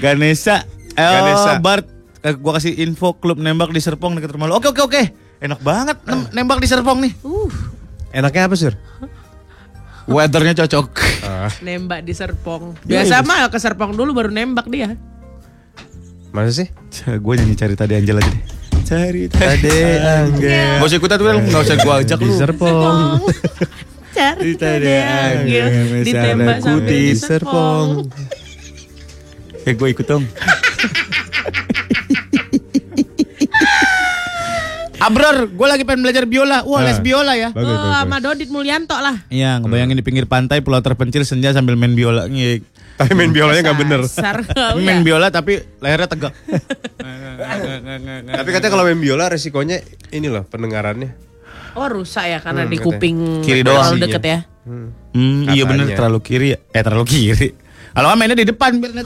Ganesha Eh, Ganesha. Bart. Eh, Gua kasih info klub nembak di Serpong dekat rumah lu. Oke oke oke. Enak banget nem- nembak di Serpong nih. Enaknya apa, Sur? Weathernya cocok Nembak di Serpong. Biasa mah ke Serpong dulu baru nembak dia. Masa sih? Gue nyanyi cari tadi Angel aja deh Cari Tade Angel. Gak usah ikutan tuh Gak usah gue ajak Di lu Serpong. Cari tadi Angel ditembak misalnya sampai Di di Serpong. Serpong. Eh gue ikut dong Abror, gue lagi pengen belajar biola. Wah, les Ah. biola ya. Bagus, Oh, bagus. sama Dodit Mulyanto lah. Iya, ngebayangin di pinggir pantai pulau terpencil senja sambil main biola. Ngik. Tapi main biolanya nggak bener. Main biola tapi lehernya tegak. Tapi katanya kalau main biola resikonya ini loh pendengarannya. Oh rusak ya karena Hmm, di kuping Kiri terlalu doang. deket ya. Hmm. Hmm, iya bener terlalu kiri ya. Eh terlalu kiri. Kalau mainnya di depan biar.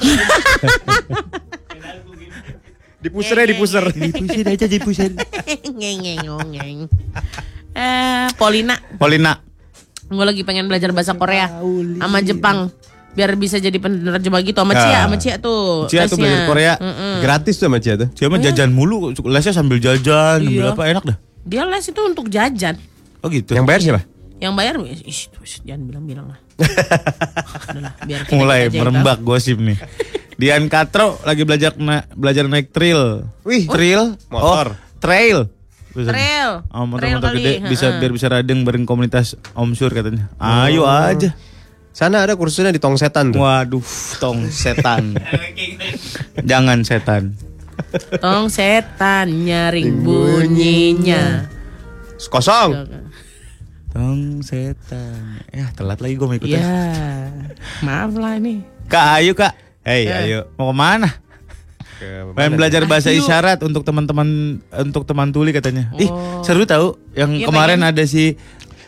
Dipuser ya dipuser. Dipusir aja ngeng. Eh, Polina, Polina. gue lagi pengen belajar bahasa Korea sama Jepang biar bisa jadi penerjemah gitu sama Ah. Cia, sama Cia tuh. Cia tuh belajar Korea. Mm-mm. Gratis tuh sama Cia tuh. Dia mah jajan mulu, lesnya sambil jajan, sambil Iya. apa enak dah. Dia les itu untuk jajan. Oh gitu. Yang bayar siapa? Yang bayar, ish, jangan bilang-bilang lah. Biar Mulai merembak gosip nih. Dian Katro lagi belajar na- belajar naik trail. Wih. trail, Motor. Oh, trail. tahu. Trail. Oh, Trail motor-motor kali, gede bisa biar bisa radeng bareng komunitas Om Sur katanya. Ayo aja. Sana ada kursusnya di Tong Setan tuh. Waduh, tong setan. Jangan setan. Tong setan nyaring bunyinya. Kosong. Tong setan. Ya, telat lagi gue mau ikut. Ya, maaf lah ini. Kak, ayo Kak. Hei, Ya. ayo. Mau ke mana? Ke ke Pengen belajar bahasa Ayo. isyarat untuk teman-teman untuk teman tuli katanya. Ih, Oh. seru tahu yang Iya, kemarin pengen. ada si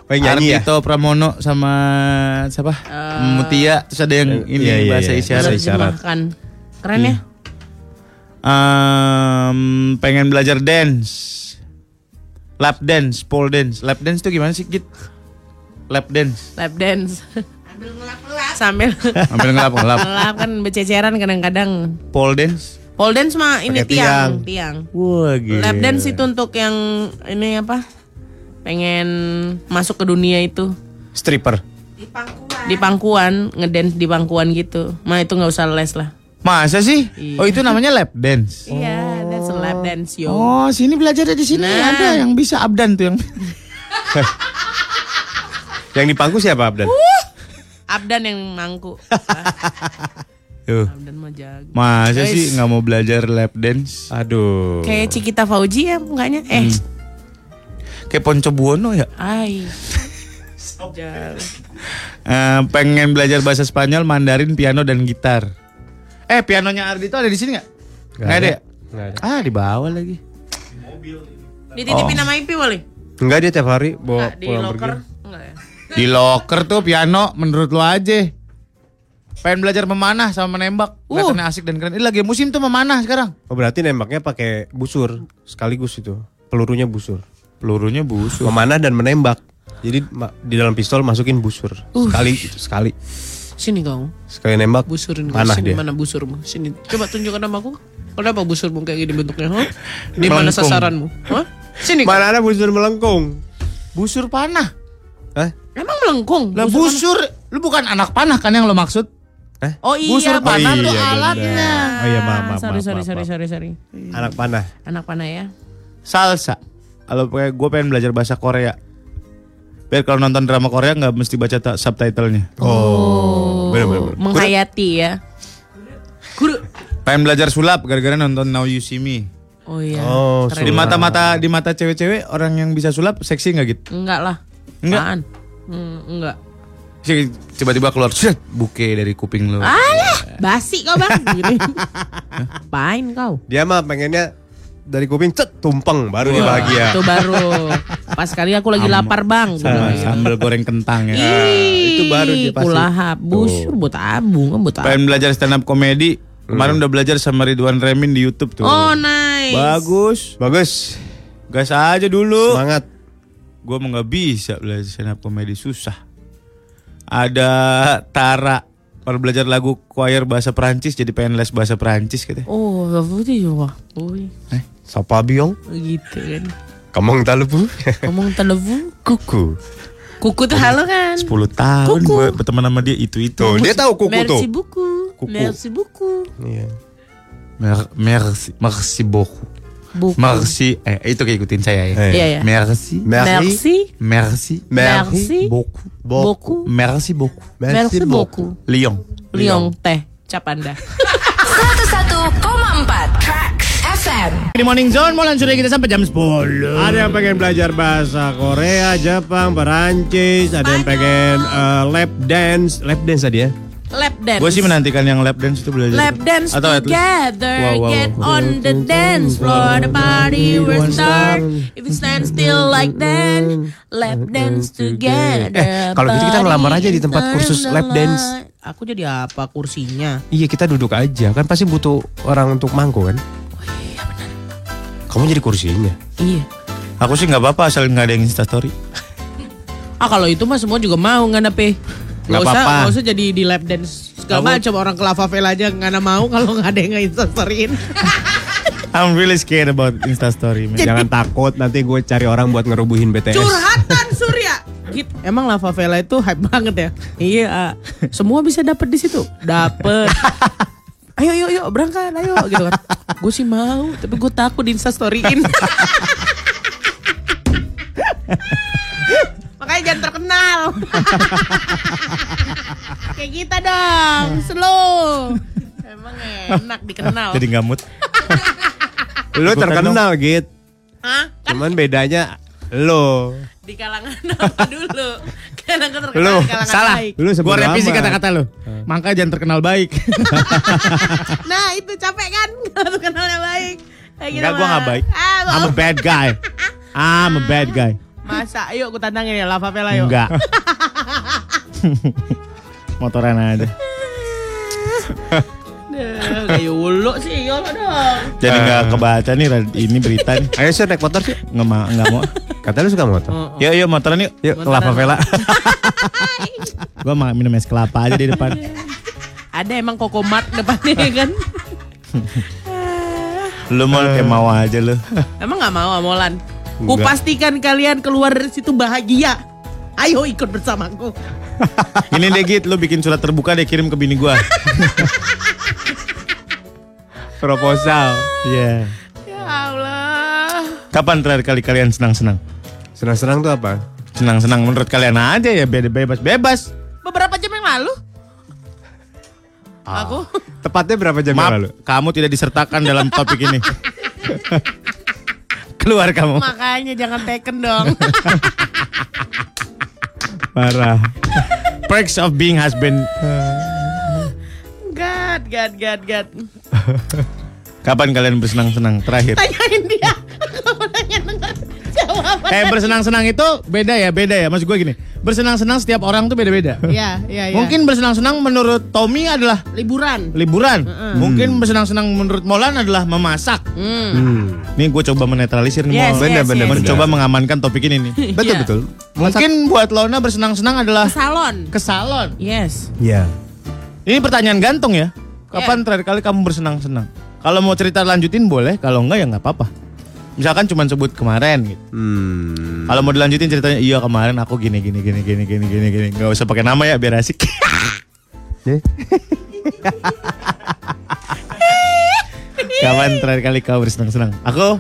yang nyanyi ya? Pramono sama siapa? Mutia terus ada yang ini Iya, iya, bahasa iya. isyarat. Bahasa isyarat. Keren ya? Em, pengen belajar dance. Lap dance, pole dance. Lap dance tuh gimana sih, Git? Lap dance. Lap dance. Sambil Hampir ngelap-ngelap. ngelap kan bececeran kadang-kadang. Pole dance. Pole dance mah ini Pakai tiang, tiang. Wah, gila. Lap dance itu untuk yang ini apa? Pengen masuk ke dunia itu. stripper. Di pangkuan, ngedance di pangkuan gitu. Mah itu nggak usah les lah. Masa sih? Iya. Oh, itu namanya lap dance. Iya, that's a lap dance yo. Oh, sini belajar di sini Nah. ada yang bisa abdan tuh yang. Yang di pangku siapa Abdan? Abdan yang mangku. Tuh. Abdan mah jago. Masa Guys. sih nggak mau belajar lap dance? Aduh. Kayak Cikita Fauji ya mukanya. Eh, Kayak Ponco Buono ya? ay. Jauh. Eh, pengen belajar bahasa Spanyol, Mandarin, piano dan gitar. Eh, pianonya Ardito ada di sini nggak? Nggak ada. ada. ya? Nggak ada. Ah, di bawah lagi. Dititipin sama Ipi boleh? Enggak dia tiap hari bawa di pulang locker. pergi. Di locker tuh piano menurut lo aja. Pengen belajar memanah sama menembak. Uh. Kelihatannya asik dan keren. Ini lagi musim tuh memanah sekarang. Oh berarti nembaknya pakai busur sekaligus itu. Pelurunya busur. Pelurunya busuk. Memanah dan menembak. Jadi di dalam pistol masukin busur. Sekali gitu, sekali. Sini kau. Sekali nembak Busurin kau. manah Sini dia. mana busurmu? Sini. Coba tunjukkan sama aku. Kenapa busurmu kayak gini bentuknya? Hah? Di mana sasaranmu? Hah? Sini. kau. Mana ada busur melengkung? Busur panah. Hah? Emang melengkung? Lah busur, lu bukan anak panah kan yang lo maksud? Oh iya. Busur panah Oh tuh iya, alatnya. Oh iya maaf maaf sorry, maaf, sorry, maaf, sorry, maaf. sorry, sorry. Anak panah. Anak panah ya. Salsa. Kalau gue pengen belajar bahasa Korea. Biar kalau nonton drama Korea nggak mesti baca subtitlenya. Oh. Benar benar. benar. Menghayati ya. Guru. Pengen belajar sulap gara-gara nonton Now You See Me. Oh iya. Oh. Di mata-mata di mata cewek-cewek orang yang bisa sulap seksi nggak gitu? Enggak lah. Enggak. Hmm, enggak. Tiba-tiba keluar set buke dari kuping lo. Alah, basi kau bang. Apain kau? Dia mah pengennya dari kuping cet tumpeng baru dia bahagia. Itu baru. Pas kali aku lagi lapar bang. Sambal goreng kentang ya. Ih, itu baru dia pasti. Kulahap, busur, buat tabung kan buat. Pengen belajar stand up komedi. Kemarin udah belajar sama Ridwan Remin di YouTube tuh. Oh nice. Bagus. Bagus. Gas aja dulu. Semangat. Gue mau nggak bisa belajar stand up komedi susah. Ada Tara kalau belajar lagu choir bahasa Perancis jadi pengen les bahasa Perancis gitu. Oh, apa itu ya? Wih, Sapa biong? gitu kan. Kamong talupu. Ngomong telepon. Kuku. Kuku tuh halo kan. 10 tahun Kuku. gue berteman sama dia itu-itu. Tuh, dia tahu kuku tuh. Merci buku. Kuku. Merci buku. Iya. Mer- merci, merci beaucoup. Buku. Merci, eh itu kayak ikutin saya ya. Eh. Iya ya. Merci, Merci. merci, Merci. beaucoup, Buku. merci beaucoup. Merci buku. Lyon. Liong teh. Capanda. 101,4 Tracks FM. Di Morning Zone mau langsung kita sampai jam 10. Ada yang pengen belajar bahasa Korea, Jepang, Perancis, ada yang pengen eh, lap dance, lap dance tadi ya. Lap dance. Gue sih menantikan yang lap dance itu belajar. Lap dance Atau together, Wow, wow, get wow. on the dance floor, the party will start. If you stand still like that, lap dance together. Eh, kalau gitu kita ngelamar aja di tempat kursus lap dance. Aku jadi apa kursinya? Iya kita duduk aja kan pasti butuh orang untuk mangku kan. Kamu jadi kursinya. Iya. Aku sih nggak apa-apa asal nggak ada yang instastory. Ah kalau itu mah semua juga mau nggak nape. Gak usah, apa-apa. nggak usah jadi di lap dance segala Kamu- macam orang ke Lava Fair aja nggak ada mau kalau nggak ada yang nge-instastoryin. I'm really scared about instastory. man. Jangan takut nanti gue cari orang buat ngerubuhin BTS. Curhatan Surya. Gitu. Emang Lava Vela itu hype banget ya? Iya. ah. Semua bisa dapat di situ. Dapat. Ayo yuk yuk berangkat ayo gitu kan. Gue sih mau, tapi gue takut di instastoryin. Makanya jangan terkenal. Kayak kita dong, slow. Emang enak dikenal. Jadi nggak mood. Lu terkenal gitu. Hah? Kan Cuman bedanya Lo. Di kalangan apa dulu? Aku terkenal Lu di kalangan salah. baik. Lu Gua revisi kata-kata lu. Maka jangan terkenal baik. Nah itu capek kan kalau terkenalnya baik. Kayak gitu Enggak, gua mah. nggak baik. Ah, I'm a bad guy. I'm a bad guy. Masa, ayo aku tantangin ya Lava Vela yuk. Enggak. Motoran aja. Kayak ulu sih, yolo dong. Jadi nggak kebaca nih ini berita nih. Ayo sih naik motor sih. Nggak mau, nggak mau. Kata lu suka motor. Yuk, yuk motoran yuk. Yuk, ke Lava Vela. Gua mau minum es kelapa aja di depan. Ada emang kokomat depannya kan? Lu mau kayak mau aja lu. Emang nggak mau Amolan? Kupastikan kalian keluar dari situ bahagia. Ayo ikut bersamaku. Ini deh Git, lu bikin surat terbuka deh kirim ke bini gua. Proposal. Iya. Ya Allah. Kapan terakhir kali kalian senang-senang? Senang-senang tuh apa? Senang-senang menurut kalian aja ya beda bebas bebas. Beberapa jam yang lalu. Aku Tepatnya berapa jam yang Maaf, lalu? kamu tidak disertakan dalam topik ini. Keluar kamu. makanya jangan taken dong. Parah. Perks of being husband. God, God, God, God. Kapan kalian bersenang-senang terakhir? Tanyain dia. Jawaban. Eh bersenang-senang itu beda ya, beda ya. Maksud gue gini, bersenang-senang setiap orang tuh beda-beda. Iya, iya, iya. Mungkin bersenang-senang menurut Tommy adalah liburan. liburan. Mungkin bersenang-senang menurut Molan adalah memasak. Hmm. Hmm. Nih gue coba menetralisir nih, Yes, Mol. yes, bener, yes. bener. Mencoba mengamankan topik ini nih. Betul Iya. betul. Mungkin buat Lona bersenang-senang adalah Salon. ke salon. Yes. Iya. Ini pertanyaan gantung ya. Kapan terakhir kali kamu bersenang-senang? Kalau mau cerita lanjutin boleh, kalau enggak ya nggak apa-apa. Misalkan cuma sebut kemarin gitu. Hmm. Kalau mau dilanjutin ceritanya, iya kemarin aku gini gini gini gini gini gini gini. Gak usah pakai nama ya biar asik. Kapan terakhir kali kau bersenang-senang? Aku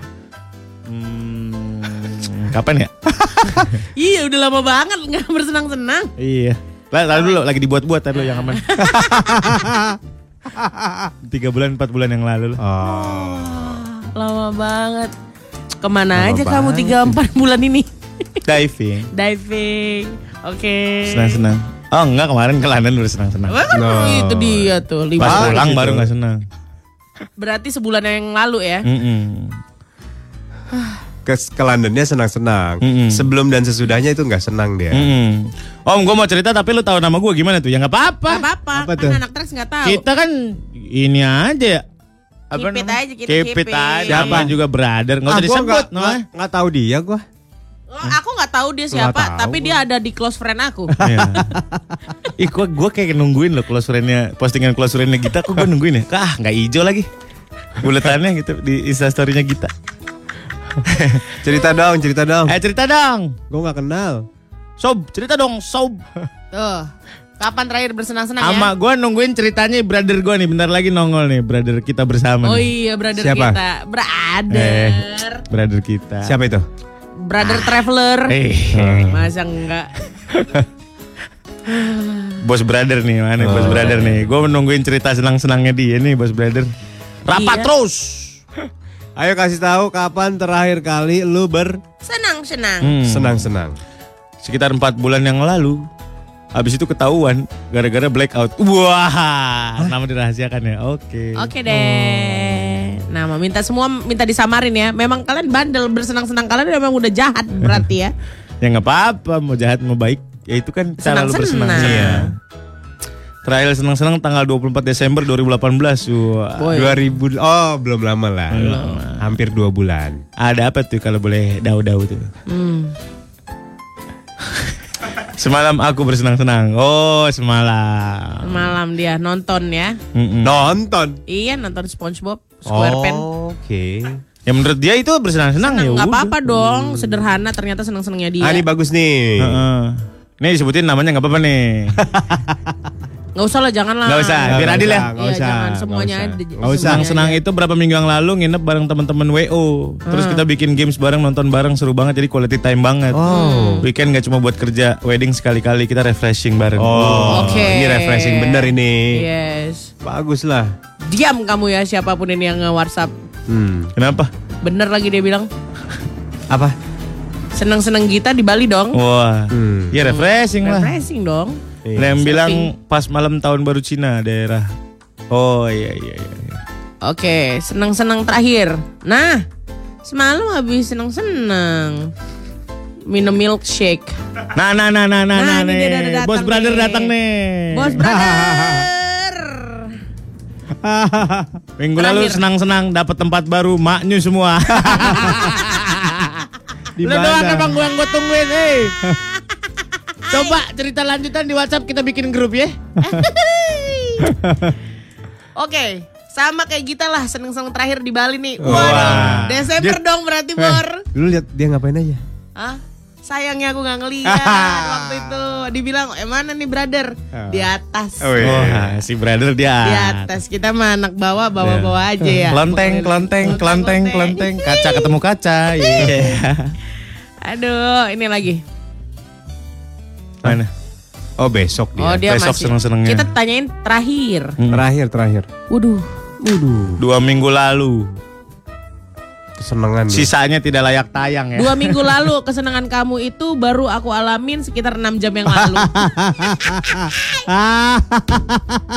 hmm, kapan ya? Iya, udah lama banget nggak bersenang-senang. iya. Lah, lalu dulu lagi dibuat-buat tadi yang aman. Tiga bulan, empat bulan yang lalu. Oh. Lama banget. Ke mana Lama aja kamu tiga empat bulan ini? Diving, Diving. Oke. senang-senang. Oh enggak kemarin ke London bersenang-senang. Wah, kan No. itu dia tuh. Pas Lima. pulang gitu. baru nggak senang. Berarti sebulan yang lalu ya. Mm-mm. Ke, ke Londonnya senang-senang. Mm-mm. Sebelum dan sesudahnya itu nggak senang dia. Mm-mm. Om, gue mau cerita tapi lu tahu nama gue gimana tuh? Ya nggak apa-apa. Gak apa-apa. Apa Kan tuh? anak trans nggak tahu. Kita kan ini aja ya. Keep it namanya? aja, kita Keep keep it it. aja. Siapa? Juga brother. Nggak Ah, usah gua disebut. nggak- no. nggak tahu dia gua. Oh, aku nggak tahu dia siapa, tahu. tapi dia ada di close friend aku. Iya. Ih, gua, gua kayak nungguin loh close friend-nya, postingan close friend-nya Gita, kok gua nungguin ya? Ah, nggak hijau lagi. Buletannya gitu di instastory-nya Gita. Cerita dong, cerita dong. Eh, cerita dong. Gua nggak kenal. Sob, cerita dong, Sob. Tuh. Kapan terakhir bersenang-senang Sama ya? gua nungguin ceritanya brother gua nih, bentar lagi nongol nih, brother kita bersama. Oh nih. iya, brother Siapa? kita. Brother. Eh, brother kita. Siapa itu? Brother traveler. Eh, Masa enggak? bos brother nih, mana bos brother nih. Gua menungguin cerita senang-senangnya dia nih, bos brother. Rapat Iya. terus. Ayo kasih tahu kapan terakhir kali lu Senang-senang. Hmm. bersenang-senang. sekitar empat bulan yang lalu. Habis itu ketahuan gara-gara blackout. Wah, nama dirahasiakan ya. Oke. Oke deh. Nama minta semua minta disamarin ya. Memang kalian bandel bersenang-senang kalian memang udah jahat berarti ya. Ya nggak apa-apa, mau jahat mau baik, ya itu kan cara lu Senang-senang. bersenang. Iya. Terakhir senang-senang tanggal 24 Desember 2018. Wah. Boy. 2000 oh belum lama lah. Hampir dua bulan. Ada apa tuh kalau boleh dau-dau tuh? Hmm. Semalam aku bersenang-senang. Oh, semalam. Malam dia nonton ya. Mm-mm. Nonton. Iya nonton SpongeBob SquarePants. Oke. Ya menurut dia itu bersenang-senang ya. Nggak udah. apa-apa dong, sederhana ternyata senang-senangnya dia. Ah ini bagus nih. Heeh. Nih disebutin namanya nggak apa-apa nih. Nggak usah lah, jangan lah. Nggak usah, biar adil ya. usah, nggak Iya, usah, jangan nggak semuanya Nggak semuanya usah. Senang-senang itu berapa minggu yang lalu nginep bareng teman-teman WO. Terus kita bikin games bareng, nonton bareng seru banget jadi quality time banget. Oh. Weekend gak cuma buat kerja, wedding sekali-kali kita refreshing bareng. Oh, Oke. ini refreshing bener ini. Yes. Bagus lah. Diam kamu ya siapa pun ini yang nge-WhatsApp. Hmm. Kenapa? Bener lagi dia bilang. Apa? Seneng-seneng kita di Bali dong. Wah, Hmm. ya refreshing lah. Refreshing dong. Iya. Ada yang Surfing. bilang pas malam tahun baru Cina daerah. Oh iya iya iya. Oke, seneng-seneng terakhir. Nah, semalam habis seneng-seneng. Minum milkshake. Nah nah nah nah nah, Nah, nah, nih. datang Bos brother nih. datang nih. Bos brother. Minggu lalu senang-senang dapat tempat baru maknyu semua. Di Lu doang emang gue yang gue tungguin, eh. Coba cerita lanjutan di WhatsApp kita bikin grup ya. Oke, sama kayak kita lah seneng-seneng terakhir di Bali nih. Wah. Waduh, Desember dong berarti Eh, Bor. Dulu lihat dia ngapain aja? Hah? Sayangnya aku nggak ngeliat waktu itu. Dibilang, eh mana nih brother? Di atas. Oh, iya. Wah, si brother dia. Di atas. Kita mah anak bawah, bawah-bawah aja ya. Kelenteng, kelenteng, kelenteng, kelenteng, kaca ketemu kaca. Iya. Aduh, ini lagi. Mana? Oh besok dia. Oh, dia besok masih. seneng-senengnya. Kita tanyain terakhir. Terakhir terakhir. Waduh. Waduh. Dua minggu lalu. Kesenangan. dia. Sisanya tidak layak tayang ya. Dua minggu lalu kesenangan kamu itu baru aku alamin sekitar 6 jam yang lalu.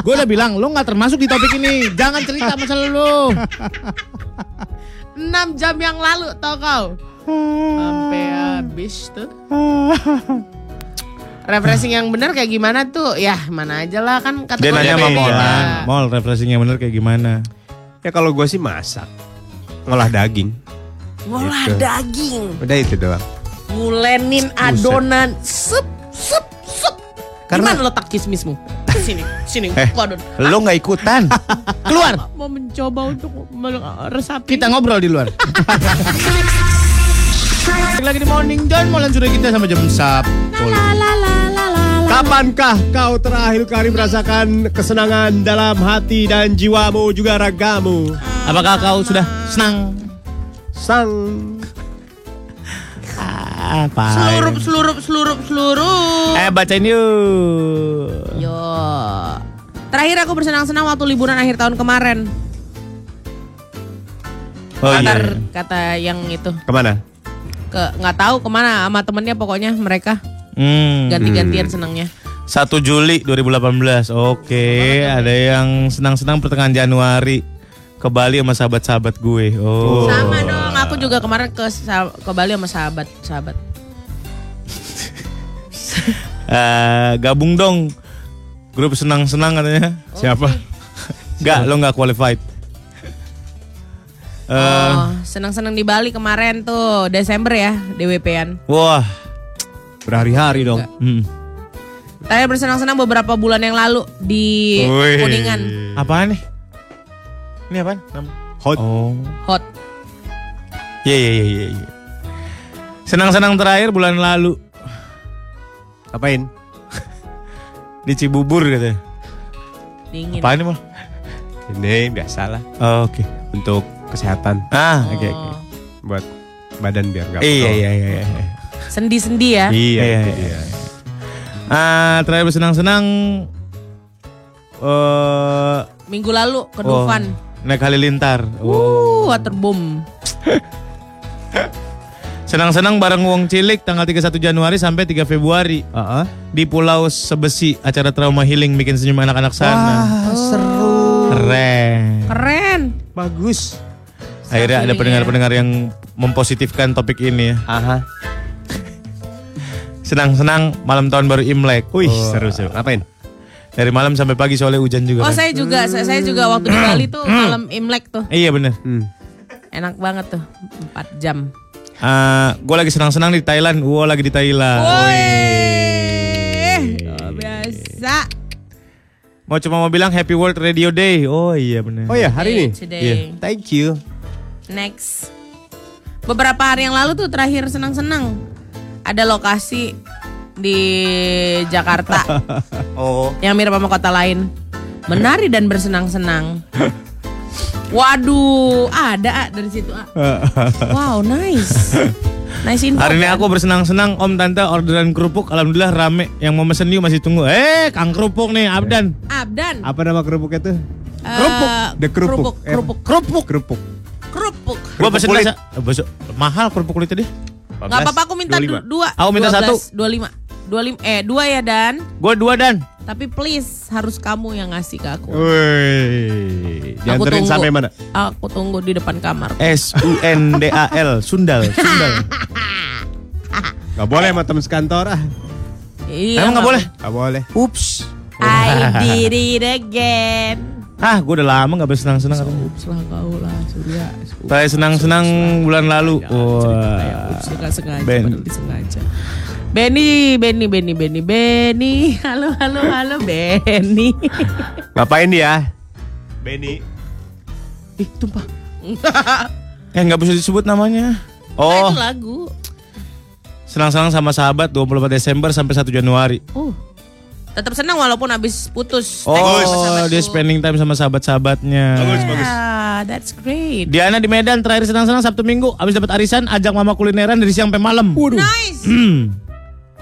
Gue udah bilang, lo nggak termasuk di topik ini. Jangan cerita masa lalu. 6 jam yang lalu tau kau. Sampai habis tuh. Refreshing yang benar kayak gimana tuh? Ya mana aja lah kan kata Dia nanya sama Molan. Mol, refreshing yang bener kayak gimana? Ya kalau gue sih masak. Ngolah daging. Ngolah Gitu. daging. Udah itu doang. Ngulenin adonan. Sup, sup, sup. Karena- Gimana letak kismismu? Sini, sini. Eh. Kodon. Lo nggak ikutan. Keluar. Mau mencoba untuk meresapi. Kita ngobrol di luar. Lagi di Morning John, Molan sudah kita sama jam Sabtu. Kapankah kau terakhir kali merasakan kesenangan dalam hati dan jiwamu juga ragamu? Apakah kau sudah senang? Sang Apa? Selurup, selurup, selurup, selurup. Eh bacain yuk. Yo. Terakhir aku bersenang-senang waktu liburan akhir tahun kemarin. Oh kata, iya. kata yang itu ke mana? ke nggak tahu ke mana sama temennya pokoknya mereka Hmm. ganti-gantian senangnya. 1 Juli 2018. Oke, ada yang senang-senang pertengahan Januari ke Bali sama sahabat-sahabat gue. Oh. Sama dong, aku juga kemarin ke ke Bali sama sahabat sahabat. Eh, gabung dong. Grup senang-senang katanya. Siapa? Enggak, lo nggak qualified. Eh, oh, senang-senang di Bali kemarin tuh Desember ya DWP-an. wah. Berhari-hari dong. Hmm. Saya bersenang-senang beberapa bulan yang lalu di Wih. Kuningan Apaan nih? Ini apaan? Nama- Hot. Oh. hot. Iya iya iya iya. iya. Senang-senang terakhir bulan lalu Apain? di Cibubur katanya. Dingin. Apaan nih mal? Ini biasalah Oh, Oke. untuk kesehatan Ah, Oh. oke oke. buat badan biar gak Iya pegal. iya iya iya. Sendi-sendi ya. Iya, Iya, iya. Ah, terakhir bersenang-senang eh Minggu lalu ke oh, Dufan. naik halilintar. Uh, Oh. waterboom. Senang-senang bareng Wong Cilik tanggal 31 Januari sampai 3 Februari Ah, ah. di Pulau Sebesi acara trauma healing bikin senyum anak-anak sana. Wah, seru. Keren. Keren. Bagus. Akhirnya ada Feelingnya. pendengar-pendengar yang mempositifkan topik ini ya. Aha. Senang-senang malam tahun baru Imlek. Wih, Oh, seru-seru. Ngapain? Dari malam sampai pagi soalnya hujan juga Oh kan. saya juga, saya, saya juga waktu di Bali tuh malam Imlek tuh. Iya bener. Hmm. Enak banget tuh, 4 jam. gue lagi senang-senang di Thailand. Gue lagi di Thailand. Woi, oh, biasa. Mau cuma mau bilang Happy World Radio Day. Oh iya bener. Oh ya, hari ini. Today. Iya. Thank you. Next. Beberapa hari yang lalu tuh terakhir senang-senang. Ada lokasi di Jakarta Oh. yang mirip sama kota lain. Menari dan bersenang-senang. Waduh, ada ah, dari situ ah. Wow, nice. Nice info. Hari ini kan? aku bersenang-senang Om Tante orderan kerupuk Alhamdulillah rame Yang mau mesen yuk masih tunggu Eh Kang kerupuk nih Abdan Abdan. Apa nama kerupuknya tuh? Eh, Kerupuk. The kerupuk. Kerupuk. Kerupuk. Kerupuk. Kerupuk. Gue pesen kulit. rasa eh, besok- Mahal kerupuk kulit tadi Nggak apa-apa aku minta 25. du- dua. Aku minta satu. 25. 25 eh dua ya Dan. Gue dua dan. Tapi please harus kamu yang ngasih ke aku. Woi, dianterin sampai mana? Aku tunggu di depan kamar. S U N D A L Sundal Sundal. Gak boleh sama temen sekantor ah. Iya, Emang nggak boleh? Gak boleh. Ups. I did it again. Ah, gue udah lama gak bersenang-senang. lah kau lah Surya. Saya senang-senang bulan lalu. Wah. Ups, nggak sengaja, Ben. padahal disengaja. Benny, Benny, Benny, Benny, Benny. Halo, halo, halo, Benny. Ngapain dia? Benny. Ih, tumpah. Eh, nggak bisa disebut namanya. Oh, Itu lagu. senang-senang sama sahabat 24 Desember sampai 1 Januari. Uh. Tetap senang walaupun habis putus. Oh, dia spending time sama sahabat-sahabatnya. Yeah, that's great. Diana di Medan terakhir senang-senang Sabtu Minggu habis dapat arisan ajak mama kulineran dari siang sampai malam. Nice. Hmm,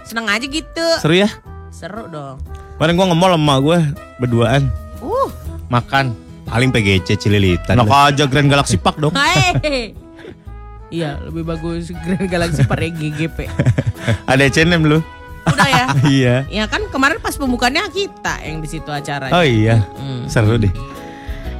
Seneng aja gitu. seru ya? Seru dong. Kemarin gua nge-mall sama gue berduaan Uh. makan. Paling PGC Cililitan. Enak aja Grand Galaxy Park dong. Hai. Iya, lebih bagus Grand Galaxy Park ya GGP. Ada H&M lu. Udah ya. iya. Ya kan kemarin pas pembukaannya kita yang di situ acaranya. Oh iya. Seru deh.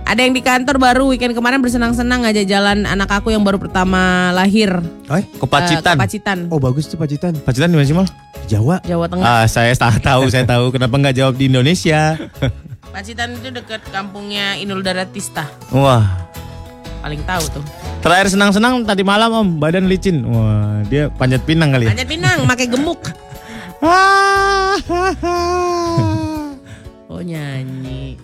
Ada yang di kantor baru weekend kemarin bersenang-senang aja jalan anak aku yang baru pertama lahir. Eh, Eh, Kepacitan. ke Pacitan. oh bagus tuh Pacitan. Pacitan di mana sih mal? Jawa. Jawa Tengah. Ah, saya tak tahu, saya tahu. Kenapa nggak jawab di Indonesia? Pacitan itu dekat kampungnya Inul Daratista. Wah. Paling tahu tuh. Terakhir senang-senang tadi malam om, badan licin. Wah, dia panjat pinang kali ya. Panjat Pinang pakai gemuk. Oh nyanyi.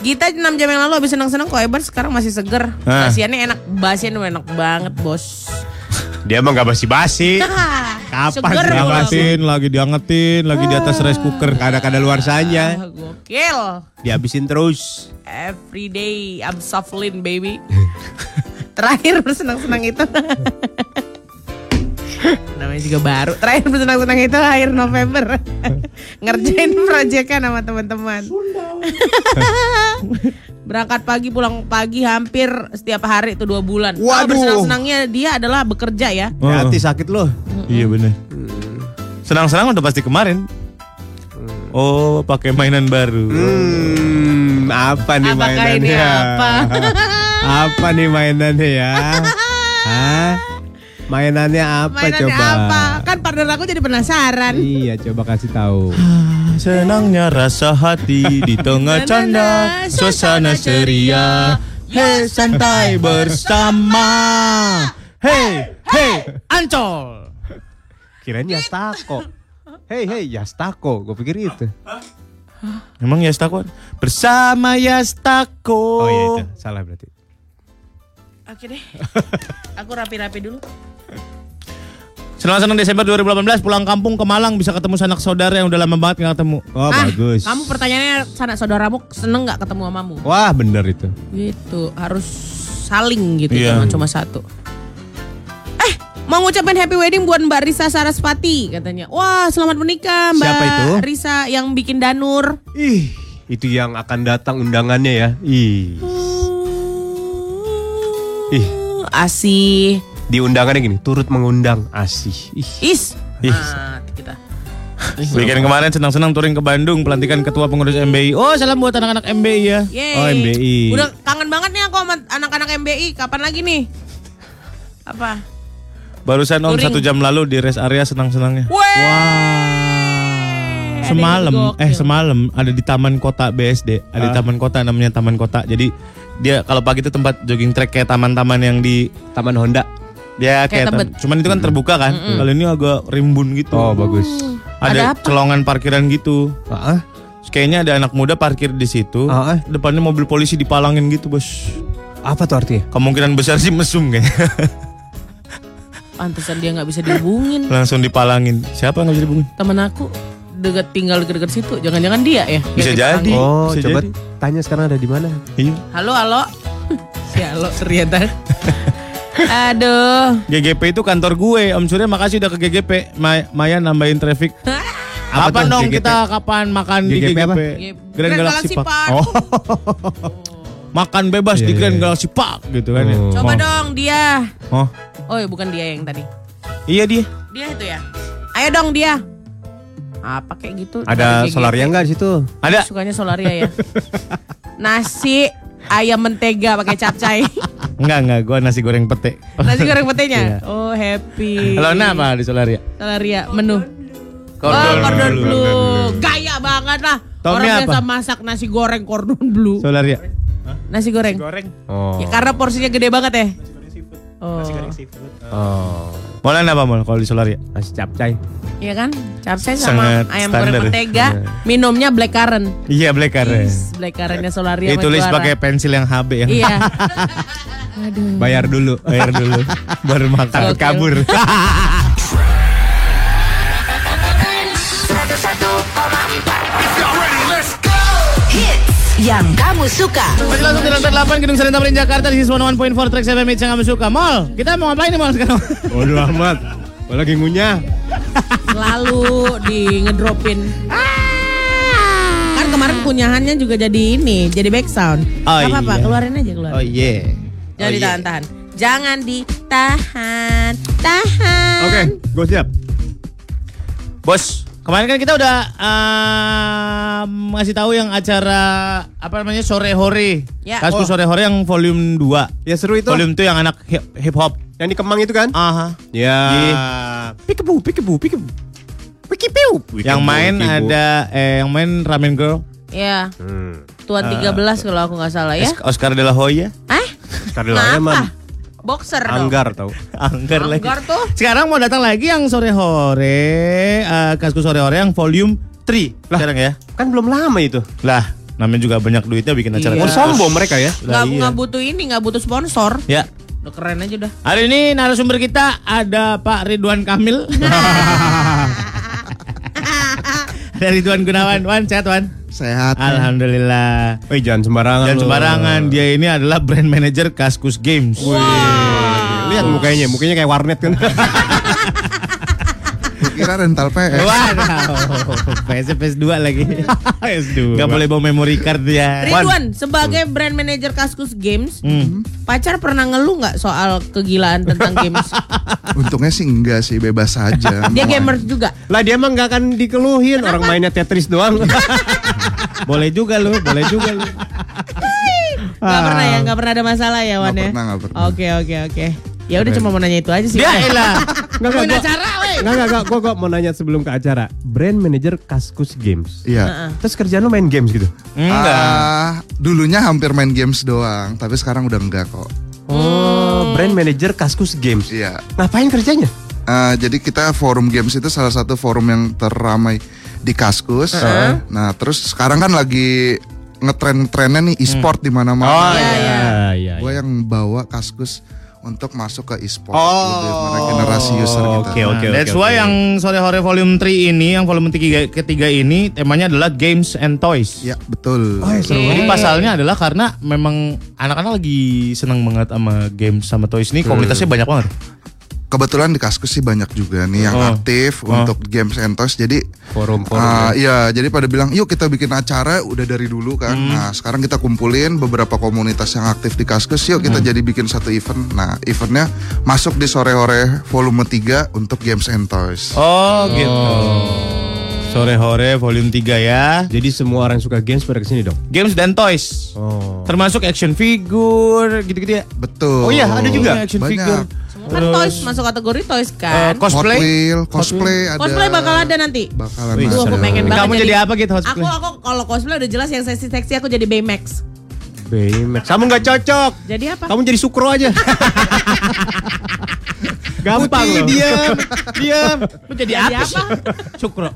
Gita 6 jam yang lalu habis senang-senang kok hebat sekarang masih seger. Ah. Basiannya enak, basian enak banget bos. Dia emang gak basi-basi. Kapan seger Diangetin, lagi diangetin, lagi di atas rice cooker. Kada-kada luar sanya. Gokil. Dihabisin terus. Every day I'm shuffling baby. Terakhir bersenang-senang itu. Namanya juga baru. Terakhir bersenang-senang itu akhir November. Ngerjain proyeknya sama teman-teman. Berangkat pagi pulang pagi hampir setiap hari itu dua bulan. Kalau Waduh. bersenang-senangnya dia adalah bekerja ya. Oh. Hati sakit loh. Iya bener. Senang-senang udah pasti kemarin. Oh, pakai mainan baru. Hmm, apa nih Apakah mainannya? ini apa? apa nih mainannya ya? Hah? Mainannya apa Mainannya coba? apa? Kan partner aku jadi penasaran. Iya, coba kasih tahu. Senangnya rasa hati di tengah canda, suasana ceria. Hei santai bersama. Hei, hei, ancol. Kirain Yastako. Hei, hei, Yastako. Gue pikir itu. Emang Yastako? Bersama Yastako. Oh iya itu, salah berarti. Oke deh. Aku rapi-rapi dulu. Senang-senang Desember 2018 pulang kampung ke Malang bisa ketemu sanak saudara yang udah lama banget nggak ketemu. Oh, Ah, bagus. Kamu pertanyaannya sanak saudaramu seneng nggak ketemu mamamu? Wah, bener itu. Gitu, harus saling gitu, Iya. jangan cuma satu. Eh, mau ngucapin happy wedding buat Mbak Risa Sarasvati katanya. Wah, selamat menikah Mbak Siapa itu? Risa yang bikin danur. Ih, itu yang akan datang undangannya ya. Ih. Ih. Asih. Di undangannya gini, turut mengundang asih. Ih. Is. Ih. Mati kita. Weekend kemarin senang-senang touring ke Bandung pelantikan ketua pengurus MBI. Oh, salam buat anak-anak MBI ya. Yeay. Oh, MBI. Udah kangen banget nih aku sama anak-anak MBI. Kapan lagi nih? Apa? Barusan Om Touring. satu jam lalu di rest area senang-senangnya. Wah. Semalam, eh semalam ada di Taman Kota BSD, ada di Taman Kota namanya Taman Kota. Jadi dia kalau pagi itu tempat jogging track kayak taman-taman yang di Taman Honda. dia Kayak kayak, tebet. cuman itu kan terbuka kan. Kalau ini agak rimbun gitu. Oh, bagus. Ada Ada, apa? celongan parkiran gitu. Ah, Terus Kayaknya ada anak muda parkir di situ. Ah, ah. Depannya mobil polisi dipalangin gitu, Bos. apa tuh artinya? Kemungkinan besar sih mesum kayak. Pantesan dia nggak bisa dihubungin. Langsung dipalangin. Siapa yang gak bisa dihubungin? Temen aku deket tinggal deket-deket situ. Jangan-jangan dia ya. Bisa jadi. Oh, bisa coba jadi. tanya sekarang ada di mana? Iya. Halo, halo. si halo ternyata. Aduh. GGP itu kantor gue. Om Surya makasih udah ke GGP. Ma- Maya nambahin traffic. Apa Kapan tuh dong GGP? kita kapan makan di GGP GGP? apa? Grand Galaxy Park. Oh, Makan bebas Iya, di Grand iya. Galaxy Park gitu kan ya. Oh. Coba Oh. dong dia. Oh. Oh, bukan dia yang tadi. Iya dia. Dia itu ya. Ayo dong dia. Apa kayak gitu? Ada GGT. solaria nggak di situ? Ada. Sukanya solaria ya. Nasi ayam mentega pakai capcay. Enggak enggak, gua nasi goreng pete. Nasi goreng petenya. Iya. Oh, happy. Kalau apa di Solaria? Solaria menu. Cordon oh, cordon bleu. bleu. Gaya banget lah. Tommy Orang apa? biasa masak nasi goreng cordon bleu. Solaria. Nasi goreng. Oh. Ya, karena porsinya gede banget ya. Oh. Oh. Molan apa mal kalau di Solaria? Nasi capcay. Iya kan? Capcay sama Sangat ayam goreng mentega. Minumnya black currant. Iya, black currant. Black currantnya Solaria. Ditulis pakai pensil yang HB yang Iya. Aduh. Bayar dulu. bayar dulu baru makan kabur. yang kamu suka. Masih langsung di lantai 8 Gedung Saren Tamrin Jakarta di Siswa 1.4 Trax FM yang kamu suka. Mall, kita mau ngapain nih Mall sekarang? Waduh amat. Gua lagi ngunyah. Selalu di ngedropin. Kan kemarin kunyahannya juga jadi ini, jadi back sound. Oh, Gak apa-apa, iya. keluarin aja keluarin. Oh iya. Jangan Oh, iya. ditahan-tahan. Jangan ditahan, tahan. Oke, gue siap. Bos, kemarin kan kita udah um, ngasih tahu yang acara apa namanya sore hore. Ya. Kaskus Oh. sore hore yang volume 2. Ya seru itu. Volume 2 yang anak hip hop. Yang di Kemang itu kan? Aha. Ya. Iya. Pikebu, pikebu, pikebu. Pikipiu. Yang main ada eh yang main Ramen Girl, Ya, Hmm. tuan 13 kalau aku nggak salah ya. Os- Oscar de la Hoya, Eh? Sekali lagi mah Boxer dong. anggar tau. Anggar lagi. Anggar tuh. Sekarang mau datang lagi yang sore hore, eh, Kaskus sore hore yang volume 3 sekarang ya. Kan belum lama itu. Lah, namanya juga banyak duitnya bikin acara. Iya. Oh, sombong mereka ya. Lah, Nggak iya. nggak butuh ini, nggak butuh sponsor. Ya. Udah keren aja udah. Hari ini narasumber kita ada Pak Ridwan Kamil. ada Ridwan Gunawan. Wan, sehat Wan? Sehat. Alhamdulillah. Wih, jangan sembarangan. Lo. sembarangan, dia ini adalah brand manager Kaskus Games. Lihat mukanya, mukanya kayak warnet kan. Kira rental PS. Waduh, PS PS2 lagi. S2. Gak boleh bawa memory card ya. Ridwan sebagai brand manager Kaskus Games, Hmm. pacar pernah ngeluh nggak soal kegilaan tentang games? Untungnya sih enggak sih, bebas saja. Dia gamers juga. Lah dia mah nggak akan dikeluhin orang mainnya Tetris doang. Boleh juga lu, boleh juga lu. Gak pernah ya, gak pernah ada masalah ya Wan ya? pernah, nggak pernah. Oke oke oke. Ya udah cuma mau nanya itu aja sih. Ya elah. Enggak acara weh. Enggak enggak enggak. Gua gua mau nanya sebelum ke acara. Brand manager Kaskus Games. Iya. Terus kerjaan lu main games gitu? Enggak. Ah, dulunya hampir main games doang, tapi sekarang udah enggak kok. Oh, brand manager Kaskus Games. Iya. Ngapain kerjanya? Ah, jadi kita forum games itu salah satu forum yang terramai di Kaskus. Nah, terus sekarang kan lagi ngetren-trennya nih e-sport di mana-mana. Oh, Iya, iya. iya. Gue yang bawa Kaskus untuk masuk ke e-sport Oh, lebih generasi user kita. oke, oke. Nah, That's why yang sore hore volume 3 ini, yang volume ketiga, ketiga ini temanya adalah games and toys. Ya, betul. Jadi pasalnya adalah karena memang anak-anak lagi seneng banget sama games sama toys ini komunitasnya banyak banget. Kebetulan di Kaskus sih banyak juga nih yang Oh. aktif Oh. untuk games and toys. Jadi Forum-forum. ah, iya, jadi pada bilang, "Yuk kita bikin acara udah dari dulu kan." Hmm. Nah, sekarang kita kumpulin beberapa komunitas yang aktif di Kaskus. Yuk Hmm. kita jadi bikin satu event. Nah, eventnya masuk di sore-hore volume 3 untuk games and toys. Oh, gitu. Sore hore volume 3 ya. Jadi semua orang yang suka games pada ke sini dong. Games dan toys. Oh. Termasuk action figure gitu-gitu ya. Betul. Oh iya, ada juga action Banyak. figure. Kan toys masuk kategori toys kan. Hot cosplay. Wheel, cosplay ada. Cosplay bakal ada nanti. Bakalan Wih, Duh, aku ada. pengen banget Kamu jadi apa gitu Aku cosplay? aku kalau cosplay udah jelas yang seksi-seksi aku jadi Baymax. Baymax. Kamu nggak cocok. Jadi apa? Kamu jadi sukro aja. Gampang Putih, loh. diam, diam. Lu jadi Jadi apa? apa? Cukro.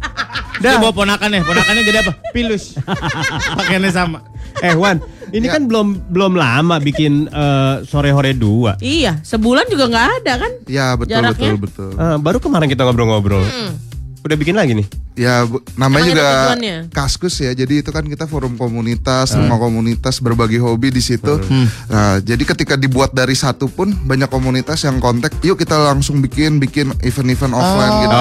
Dia bawa ponakannya, ponakannya jadi apa? Pilus. Pakaiannya sama. Eh Wan, ini Ya. kan belum belum lama bikin eh, sore hore dua. Iya, sebulan juga nggak ada kan? Ya, betul Jaraknya? betul betul. Eh, baru kemarin kita ngobrol-ngobrol. Udah bikin lagi nih. Ya, bu- namanya Emang juga? Kaskus ya. Jadi itu kan kita forum komunitas, semua komunitas berbagi hobi di situ. Nah, jadi ketika dibuat dari satu pun banyak komunitas yang kontak, yuk kita langsung bikin bikin event-event offline gitu.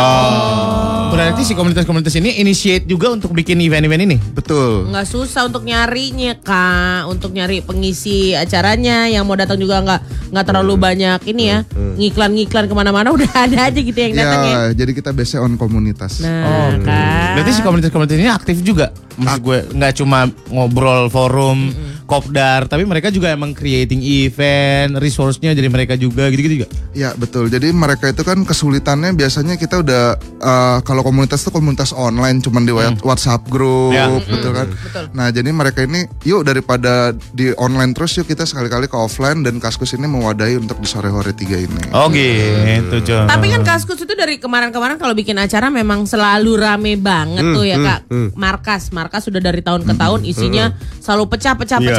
Berarti si komunitas-komunitas ini initiate juga untuk bikin event-event ini. Betul. nggak susah untuk nyarinya kak untuk nyari pengisi acaranya yang mau datang juga nggak nggak terlalu banyak ini ya ngiklan-ngiklan ke mana-mana udah ada aja gitu yang datang ya Ya, jadi kita base on komunitas. Nah kan. Berarti si komunitas-komunitas ini aktif juga. Maksud gue nggak cuma ngobrol forum, kopdar, tapi mereka juga emang creating event, resource-nya jadi mereka juga gitu-gitu juga. Ya betul. Jadi mereka itu kan kesulitannya biasanya kita udah eh, kalau komunitas itu komunitas online, cuman di wa- WhatsApp group, Ya. betul kan? Nah jadi mereka ini, yuk daripada di online terus, yuk kita sekali-kali ke offline dan Kaskus ini mewadahi untuk di sore-sore tiga ini. Oh gitu, Con. Tapi kan Kaskus itu dari kemarin-kemarin kalau bikin acara memang selalu rame banget tuh ya kak. Markas, markas sudah dari tahun ke tahun isinya selalu pecah,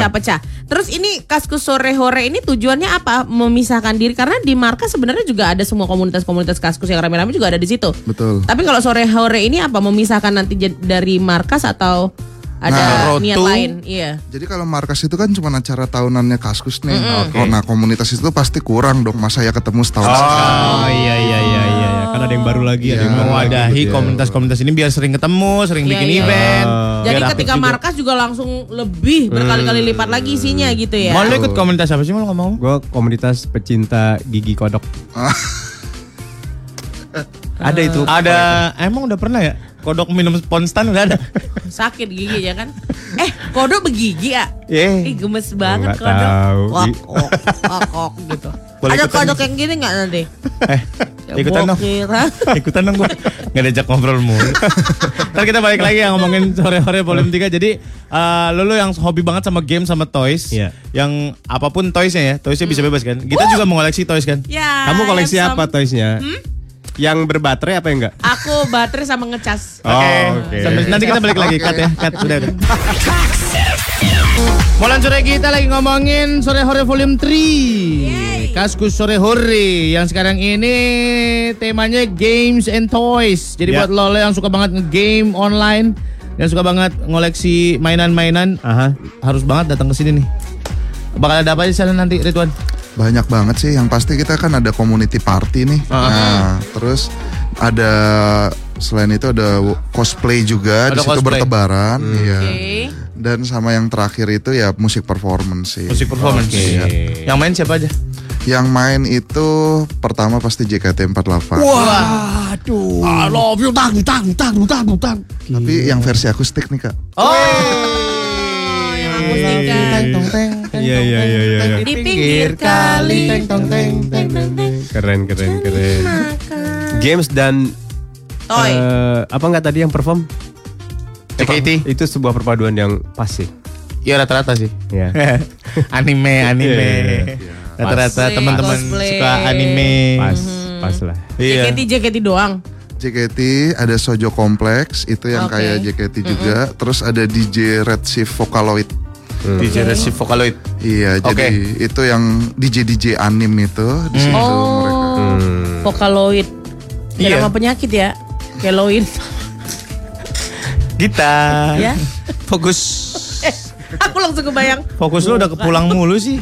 pecah, Iya. pecah, pecah. Terus ini Kaskus sore hore ini tujuannya apa? Memisahkan diri karena di markas sebenarnya juga ada semua komunitas-komunitas Kaskus yang rame-rame juga ada di situ. Betul. Tapi kalau sore hore ini apa? Memisahkan nanti dari markas atau ada Nah, niat Rotu. lain? Iya. Jadi kalau markas itu kan cuma acara tahunannya Kaskus nih. Oh, Nah komunitas itu pasti kurang dong. Masa ya ketemu setahun sekali. Oh iya iya iya iya. Iya. Kan ada yang baru lagi, ada yang baru mewadahi gitu ya. komunitas-komunitas ini biar sering ketemu, sering Iya, bikin iya. event. Jadi ketika juga. markas juga langsung lebih berkali-kali lipat lagi isinya gitu ya. Mau lu ikut komunitas apa sih mau lu ngomong? Gue komunitas pecinta gigi kodok. ada itu. Ada emang udah pernah ya? Kodok minum sponstan udah ada. Sakit gigi ya kan? Eh, kodok begigi ya? Iya. Ih gemes banget Nggak kodok. tahu. Wak, wak, wak, wak, gitu. Boleh Ada ikutan kodok yang gini nggak nanti? Eh, Ya, ikutan dong. bokir, ha? Ikutan dong gue Gak diajak ngobrol mulu Ntar kita balik lagi ya ngomongin sore-sore volume 3 Jadi eh, lu, lu yang hobi banget sama game sama toys Iya. Yang apa pun toysnya ya Toysnya bisa bebas kan Kita juga mengoleksi toys kan Ya. Kamu koleksi yang apa sam- toysnya? Yang berbaterai apa yang enggak? Aku baterai sama ngecas. Oh, oke. Sampai- Nanti kita balik lagi Cut ya Cut udah udah Molan sore kita lagi ngomongin sore hore volume 3 Kaskus sore hore Yang sekarang ini temanya games and toys Jadi Ya. buat lo lo yang suka banget nge-game online Yang suka banget ngoleksi mainan-mainan. Harus banget datang ke sini nih Bakal ada apa sana nanti Ridwan? Banyak banget sih. Yang pasti kita kan ada community party nih. Nah, terus ada selain itu ada cosplay juga Ada di situ cosplay. bertebaran. Iya. Oke. Dan sama yang terakhir itu ya musik performance sih. Musik performance Oke. Yang main siapa aja? Yang main itu pertama pasti JKT48. Waduh. I love you tang tang tang tang tang. Tapi yang versi akustik nih kak. Oh, Iya iya iya iya. iya. Di pinggir kali. Keren keren keren. Games dan Toy. eh, apa enggak tadi yang perform? JKT? Itu sebuah perpaduan yang pas sih. Iya rata-rata sih Ya. anime anime Iya. rata-rata Cosplay, teman-teman suka anime Pas pas lah. iya JKT JKT doang. JKT ada Sojo Complex itu yang Oke. kayak JKT juga. Terus ada DJ Red Shift Vocaloid. DJ Resi Vocaloid Iya, Oke. jadi itu yang DJ DJ anim itu di situ mereka. Oh, Vocaloid. Iya. Nama penyakit ya. Keloid. kita ya. fokus Aku langsung kebayang. fokus lu udah kepulang mulu sih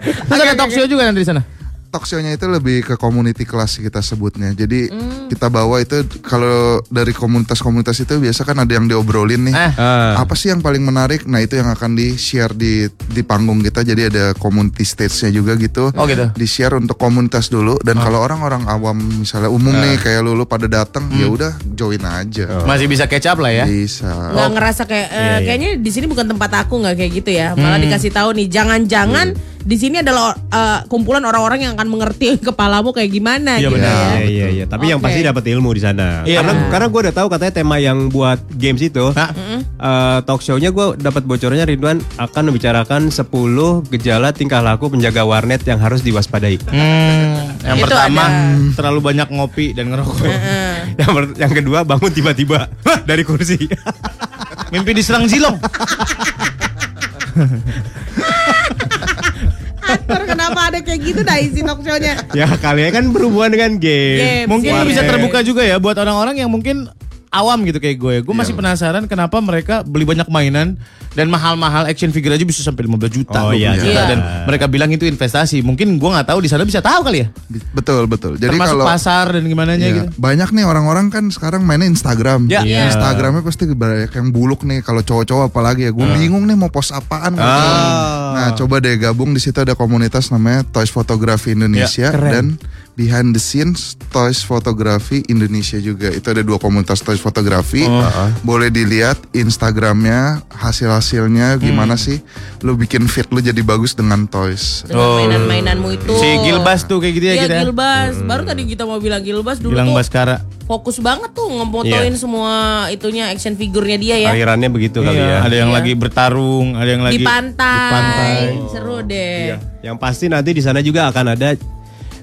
Terus ada talk show juga nanti di sana Talk show-nya itu lebih ke community kelas kita sebutnya. Jadi Hmm. Kita bawa itu kalau dari komunitas-komunitas itu biasa kan ada yang diobrolin nih. Eh. Ah. Apa sih yang paling menarik? Nah itu yang akan di share di di panggung kita. Jadi ada community stage-nya juga gitu. Oh, gitu. Di share untuk komunitas dulu. Dan kalau orang-orang awam misalnya umum nih kayak lu lu pada datang, ya udah join aja. masih bisa catch up lah ya Bisa. nggak ngerasa kayak eh, Iya, iya. kayaknya di sini bukan tempat aku nggak kayak gitu ya malah dikasih tahu nih jangan-jangan di sini adalah eh, kumpulan orang-orang yang akan mengerti kepalamu kayak gimana Iya, gitu benar. ya Iya iya iya. Tapi yang Oke. pasti dapat ilmu di sana. Iya. Karena karena gue udah tahu katanya tema yang buat games itu. Hah? eh, talk show-nya gue dapat bocornya Ridwan akan membicarakan 10 gejala tingkah laku penjaga warnet yang harus diwaspadai. Hmm, yang Itu pertama ada. terlalu banyak ngopi dan ngerokok yang yang kedua bangun tiba-tiba dari kursi. mimpi diserang zilong Atur, kenapa ada kayak gitu dah isi talk show-nya ya kalian kan berhubungan dengan game. Games, mungkin iya. bisa terbuka juga ya buat orang-orang yang mungkin awam gitu kayak gue. Gue masih penasaran kenapa mereka beli banyak mainan dan mahal-mahal action figure aja bisa sampai 15 juta. Oh, 20 iya, juta. iya. Dan mereka bilang itu investasi. Mungkin gue nggak tahu di sana bisa tahu kali ya. Betul betul. Jadi Termasuk kalau pasar dan gimana Iya, gitu. banyak nih orang-orang kan sekarang mainnya Instagram. Ya. Iya. Instagramnya pasti banyak yang buluk nih kalau cowok-cowok apalagi ya. Gue bingung nih mau post apaan. gitu. Nah, coba deh gabung di situ ada komunitas namanya Toys Photography Indonesia dan Behind the Scenes Toys Photography Indonesia juga. Itu ada dua komunitas Toys Photography. Boleh dilihat Instagramnya hasil-hasilnya gimana sih. Lu bikin fit lu jadi bagus dengan toys. Dengan mainan-mainanmu itu. Si Gilbas tuh kayak gitu ya Iya kita. Gilbas. Baru tadi kita mau bilang Gilbas dulu Bilang tuh Baskara. fokus banget tuh ngemotoin semua itunya action figurnya dia ya. Alirannya begitu kali Iya, ya. ada yang Iya. lagi bertarung, ada yang lagi di pantai. di pantai. Seru deh. Yang pasti nanti di sana juga akan ada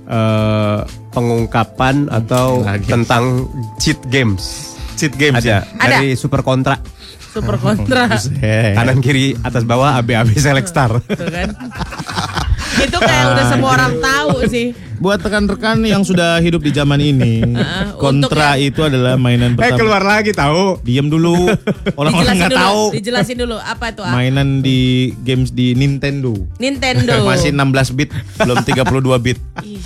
eh, pengungkapan atau Lagi. tentang cheat games. Cheat games Ada ya. dari Super Kontra. Super kontra. Eh. Kanan kiri atas bawah AB-AB Select Star. Tuh kan. itu kayak udah semua orang tahu sih. Buat rekan-rekan yang sudah hidup di zaman ini, kontra itu adalah mainan eh pertama. keluar lagi tahu. Diam dulu, orang-orang nggak dulu, tahu. dijelasin dulu apa itu ah? Mainan di games di Nintendo. Nintendo. Masih 16 bit, belum 32 bit. Ih,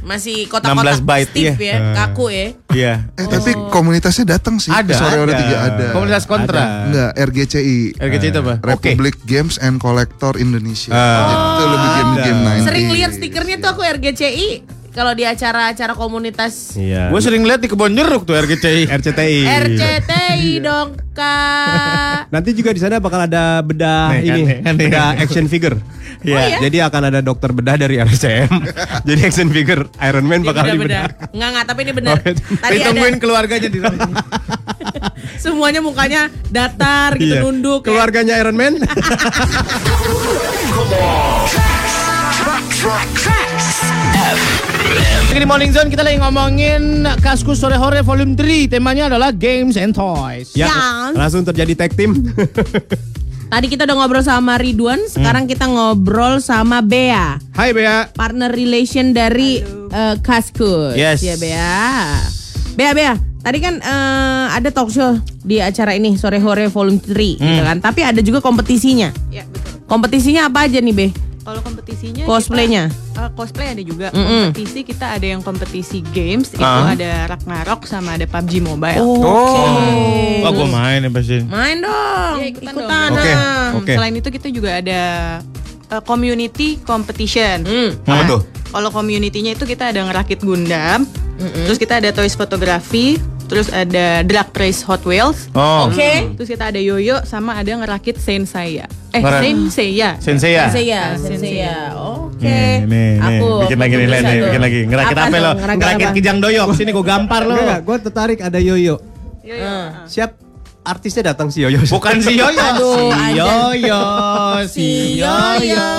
masih kotak-kotak 16 byte, stiff iya. ya, kaku ya. Iya. Eh tapi komunitasnya datang sih. Ada, Sore ada. Ora tiga ada. Komunitas kontra. Enggak, RGCI. RGC itu apa? Oke. Republic Games and Collector Indonesia. Ah. Jadi itu lebih game-game 90. Sering lihat stikernya tuh aku RGCI kalau di acara-acara komunitas Iya. Gue sering lihat di kebon jeruk tuh RGCI. RCTI. RCTI dong kak. Nanti juga di sana bakal ada bedah Nih, kan, ini, nih, kan, nih. bedah action figure. Oh, iya? Jadi akan ada dokter bedah dari RCM. Jadi action figure Iron Man bakal Beda-beda. dibedah. Enggak enggak tapi ini benar. Oh, iya. Tadi ada Ditungguin keluarganya di sana. semuanya mukanya datar gitu Iya. nunduk. ya. Keluarganya Iron Man. Ini di Morning Zone kita lagi ngomongin Kaskus Sore Hore Volume 3 Temanya adalah Games and Toys ya, Yang. langsung terjadi tag team. Tadi kita udah ngobrol sama Ridwan, sekarang kita ngobrol sama Bea. Hai Bea. partner relation dari eh, Kaskus. Yes. Ya Bea. Bea Bea. Tadi kan eh, ada talk show di acara ini sore hore volume 3 gitu kan. Tapi ada juga kompetisinya. Ya betul. Kompetisinya apa aja nih Be? Kalau kompetisinya Cosplaynya? kita, eh, cosplay ada juga. Mm-mm. Kompetisi kita ada yang kompetisi games itu Ah. ada Ragnarok sama ada PUBG Mobile. Oh. Wah gue main ya pasti Main dong. Ya, ikutan ikutan. dong. Oke, Nam. oke. Selain itu kita juga ada eh, community competition. Hmm. Apa tuh? Kalau community-nya itu kita ada ngerakit Gundam, terus kita ada toys fotografi, terus ada drag race Hot Wheels. Oh Oke. Terus kita ada yoyo sama ada ngerakit Saint Seiya. Eh, Ngerak- Saint Seiya. Sensei ya? Sensei ya, Ah, sensei sensei. ya. Oke. Nih, nih, nih. Aku Bikin lagi nih, nih, bikin lagi. Ngerakit apa, lo? Ngerakit Ngerakit apa? kijang doyok. Sini gue gampar lo. Gue tertarik ada Yoyo. Yoyo. Ah. Siap artisnya datang si Yoyo. Bukan si Yoyo. Aduh, si. Yoyo. Si Yoyo,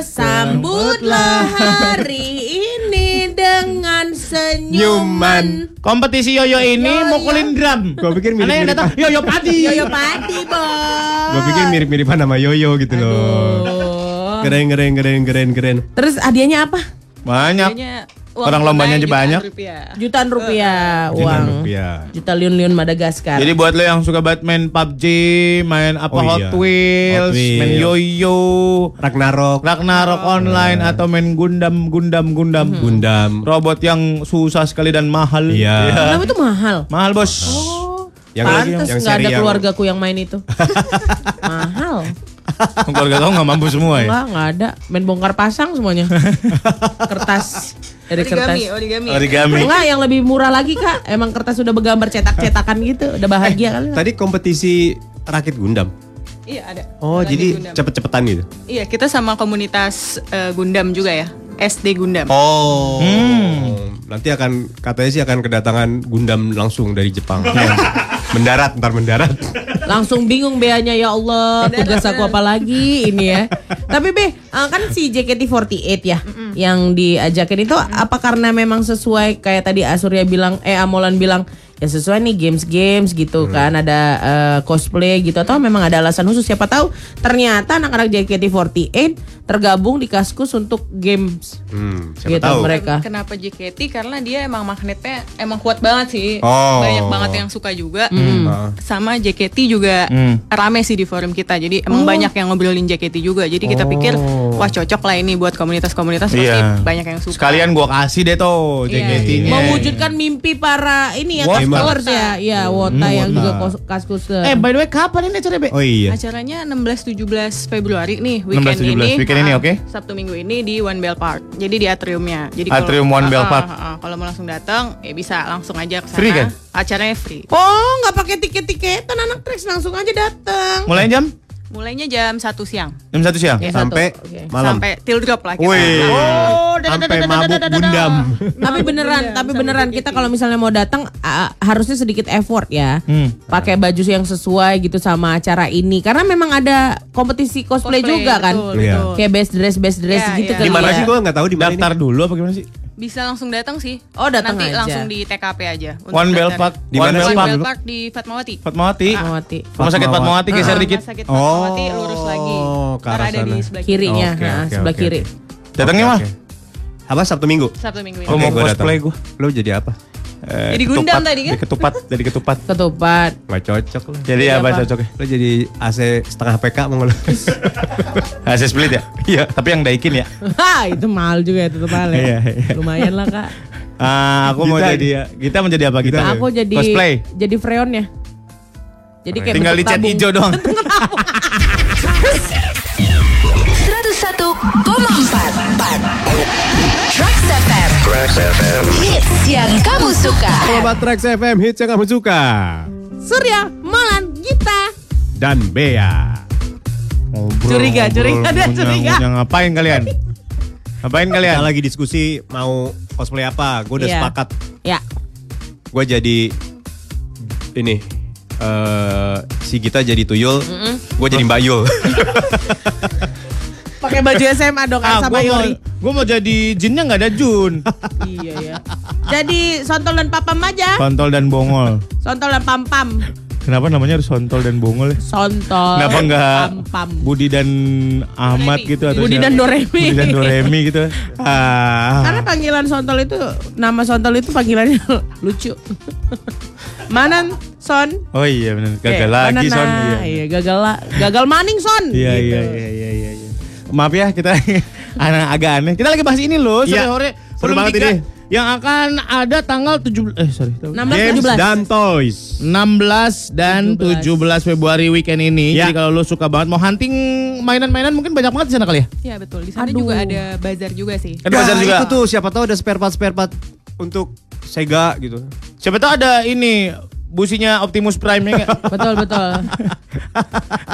sambutlah hari ini dengan senyuman. Kompetisi Yoyo ini Yoyo. mukulin drum. Gua pikir Ada yang mirip-mirip. datang Yoyo Padi. Yoyo padi, Bos. Gue pikir mirip-miripan sama Yoyo gitu loh. Aduh. Keren, keren, keren, keren, keren. Terus hadiahnya apa? Banyak. Kayaknya uang Orang lombanya aja banyak. jutaan rupiah. Jutaan rupiah Jutaan uang. rupiah. Juta liun-liun Madagaskar. Jadi buat lo yang suka banget main PUBG, main apa Oh Hot, iya. Wheels, Hot Wheels. main Yoyo, Ragnarok, Ragnarok online atau main Gundam, Gundam, Gundam, Gundam. robot yang susah sekali dan mahal. Iya. Kenapa itu mahal? Mahal bos. Yang Pantes yang nggak seri ada yang- keluargaku yang main itu. mahal. Keluarga kamu nggak mampu semua ya. Enggak, enggak ada. Main bongkar pasang semuanya. kertas. Dari kertas. Origami, origami. Origami. Enggak, yang lebih murah lagi kak. Emang kertas sudah bergambar cetak-cetakan gitu. Udah bahagia kali. lah. Tadi kompetisi rakit Gundam. Iya ada. Oh, Rakit jadi Gundam. cepet-cepetan gitu. Iya kita sama komunitas eh, Gundam juga ya. SD Gundam. Oh. Nanti akan katanya sih akan kedatangan Gundam langsung dari Jepang. mendarat, ntar mendarat. Langsung bingung beanya ya Allah tugas aku apa lagi ini ya. Tapi be eh, kan si JKT48 ya yang diajakin itu apa karena memang sesuai kayak tadi Asurya bilang eh Amolan bilang ya sesuai nih games-games gitu Hmm. kan ada eh, cosplay gitu atau memang ada alasan khusus siapa tahu ternyata anak-anak JKT48 tergabung di Kaskus untuk games Hmm, siapa gitu tahu. mereka. Kenapa JKT? Karena dia emang magnetnya emang kuat banget sih. Oh. Banyak banget yang suka juga. Ah. Sama JKT juga Hmm. rame sih di forum kita. Jadi emang banyak yang ngobrolin JKT juga. Jadi kita pikir wah cocok lah ini buat komunitas-komunitas pasti Iya. banyak yang suka. Sekalian gua kasih deh tuh Iya. JKT-nya. Mewujudkan mimpi para ini ya Wota. Kaskus ya, ya Wota yang juga Kaskus. Eh by the way kapan ini acara Be? Oh iya. Acaranya 16-17 Februari nih 16, weekend 17 ini. weekend ini, Ah, oke. Sabtu Minggu ini di One Bell Park. Jadi di atriumnya. Jadi Atrium One Bell Ah, ah, Park. ah, ah. Kalau mau langsung datang, ya bisa langsung aja ke sana. Free kan? Acaranya free. Oh, nggak pakai tiket-tiketan anak Trax langsung aja datang. Mulai jam? Mulainya jam 1 siang. Jam 1 siang. Ya, Sampai. Oke. malam. Sampai till drop lah kita. Wih. Oh, Sampai mabuk gundam. Tapi beneran, tapi beneran kita kalau misalnya mau datang harusnya sedikit effort ya. Hmm. Pakai baju yang sesuai gitu sama acara ini karena memang ada kompetisi cosplay, Cosplay, juga kan. betul, Iya. betul. Kayak best dress best dress Iya, gitu iya. kali Di mana sih gue nggak tahu di mana ini. Daftar dulu apa gimana sih? Bisa langsung datang sih. Oh, datang Nanti aja. langsung di TKP aja. untuk One Bell. Park. Di One mana Bell Park. Bell Park di Fatmawati. Fatmawati. Mawati. Rumah sakit Fatmawati geser dikit. Rumah sakit Oh. Fatmawati lurus lagi. ke Ntar arah ada di sana. Kirinya, Oke, nah, sebelah kiri. Datangnya mah. Apa Sabtu Minggu? Sabtu Minggu. Gua mau cosplay datang. gua. Lo jadi apa? Eh, Jadi Gundam ketupat. tadi kan? Jadi ketupat, jadi ketupat. Ketupat. Gak cocok lo. Jadi Jadi apa apa? cocoknya? Lo jadi AC setengah PK mau lo. AC split ya? Iya. Tapi yang daikin ya. Hah, itu mahal juga ya tetap mahal Iya, ya. iya. Lumayan lah kak. Ah, aku mau jadi ya. Kita menjadi apa kita? Aku jadi cosplay. jadi freon ya. Jadi kayak Tinggal dicat hijau doang. 101,4 Trax FM Hits yang kamu suka Sobat Trax FM hits yang kamu suka. Surya, Malan, Gita. Dan Bea. Ngobrol, Curiga, ngobrol, curiga, ada curiga. ngunyah. Ngapain kalian? Ngapain kalian? Kita lagi diskusi mau cosplay apa. Gue udah Iya. sepakat. Ya, Gue jadi ini eh si Gita jadi tuyul, gue jadi Mbak Yul. pakai baju SMA dong Ah, sama gue mau, Yori. gua mau jadi jinnya nggak ada Jun. iya ya. Jadi sontol dan papam aja. Kontol dan bongol. Sontol dan pam-pam. Kenapa namanya harus sontol dan bongol ya? Sontol. Kenapa nggak pam-pam. Budi dan Ahmad gitu atau Budi siapa? dan Doremi. Budi dan Doremi gitu. Ah. Karena panggilan sontol itu nama sontol itu panggilannya lucu. Manan Son. Oh iya benar. Gagal Kayak, lagi son. Iya. Iya, gagal lah. Gagal maning Son. Iya Gitu. iya iya iya. iya. Maaf ya kita anak agak aneh. Kita lagi bahas ini loh Iya. sore-sore. Seru Belum banget tiga. ini. Yang akan ada tanggal 17 eh sorry. 16 Games 17. dan Toys. 16 dan 17, 17 Februari weekend ini. Ya. Jadi kalau lo suka banget mau hunting mainan-mainan mungkin banyak banget di sana kali ya. Ya betul. Di sana Aduh. juga ada bazar juga sih. Ada bazar Nah, juga. Itu tuh siapa tahu ada spare part spare part untuk Sega gitu. Siapa tahu ada ini businya Optimus Prime ya? Betul betul.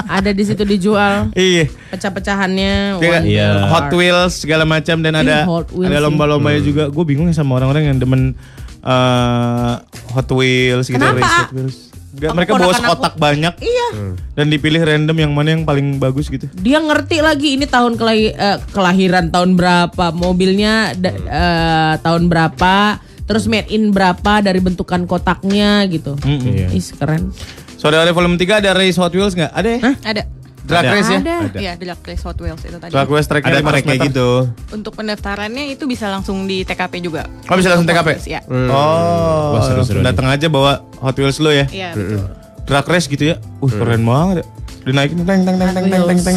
ada di situ dijual Iya. pecah-pecahannya. Iya. Wheel Hot. Wheels segala macam dan Ih, ada Hot Wheels ada sih. lomba-lombanya juga. Gue bingung sama orang-orang yang demen eh, Hot Wheels gitu Kenapa, race A? Hot Wheels. Aku mereka bawa kotak banyak Iya. dan dipilih random yang mana yang paling bagus gitu. Dia ngerti lagi ini tahun kelahi- eh, kelahiran tahun berapa, mobilnya da- eh, tahun berapa, terus made in berapa dari bentukan kotaknya gitu. Iya. Ih, keren. Saudara volume 3 ada race Hot Wheels nggak? Ada ya? Ada. Drag Ada. race ya? Ada. Iya, Drag Race Hot Wheels itu tadi. Drag race tracknya Ada 500 track kayak gitu. Untuk pendaftarannya itu bisa langsung di TKP juga. Oh bisa langsung TKP? Hot Wheels, Ya. Oh, Wah, seru-seru nih. datang aja bawa Hot Wheels lo ya. Iya betul. Drag race gitu ya. Uh, keren banget ya. Dinaikin teng teng teng teng teng teng teng.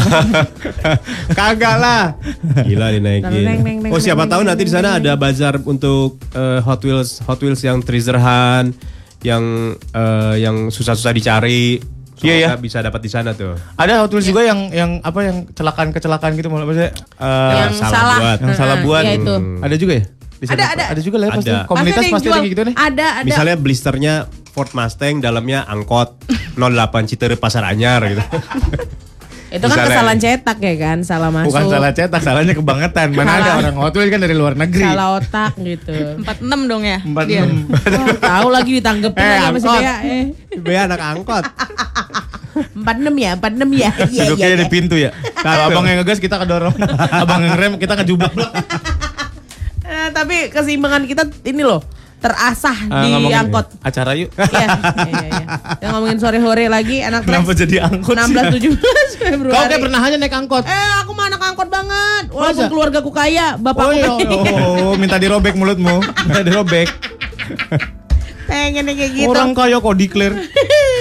Kagak lah. Gila Teng, teng, dinaikin. teng, Oh siapa teng, tahu teng, nanti di teng, sana teng. ada bazar untuk eh, Hot Wheels Hot Wheels yang treasure hunt yang eh, yang susah-susah dicari. Iya, ya. Semoga bisa dapat di sana tuh. Ada Hot Wheels juga yang yang apa yang kecelakaan-kecelakaan gitu maksudnya eh, yang salah salah, buat. yang salah Heeh, buat. iya itu. Ada juga ya? Di sana? Ada, ada. Ada juga lah ya pasti. Ada. Komunitas yang pasti ada jual. kayak gitu nih. Ada, ada. Misalnya blisternya Ford Mustang dalamnya angkot 08 Citere Pasar Anyar gitu. itu kan misalnya- kesalahan cetak ya kan, salah masuk. Bukan salah cetak, salahnya kebangetan. Mana ada orang Hot Wheels kan dari luar negeri. Salah otak gitu. 46 dong ya. Empat Dia. enam. Wah, tahu lagi ditanggepin Eh, lagi sama si. Bea. Eh. Bea anak angkot. 46 ya, 46 ya. Iya, iya, Duduknya iya. di pintu ya. Kalau abang yang ngegas kita kedorong. abang yang rem kita kejublak. Eh, tapi keseimbangan kita ini loh. Terasah Ah, di angkot. Acara yuk. Iya, iya, iya. Yang ngomongin sore-hore lagi anak Kenapa jadi angkot sih? 16 17 Februari. Kau kayak pernah aja naik angkot. Eh, aku mah anak angkot banget. Walaupun Masa? keluarga ku kaya, Oh, bapakku iya. oh, minta dirobek mulutmu. Minta dirobek. pengen kayak gitu. Orang kaya kok declare.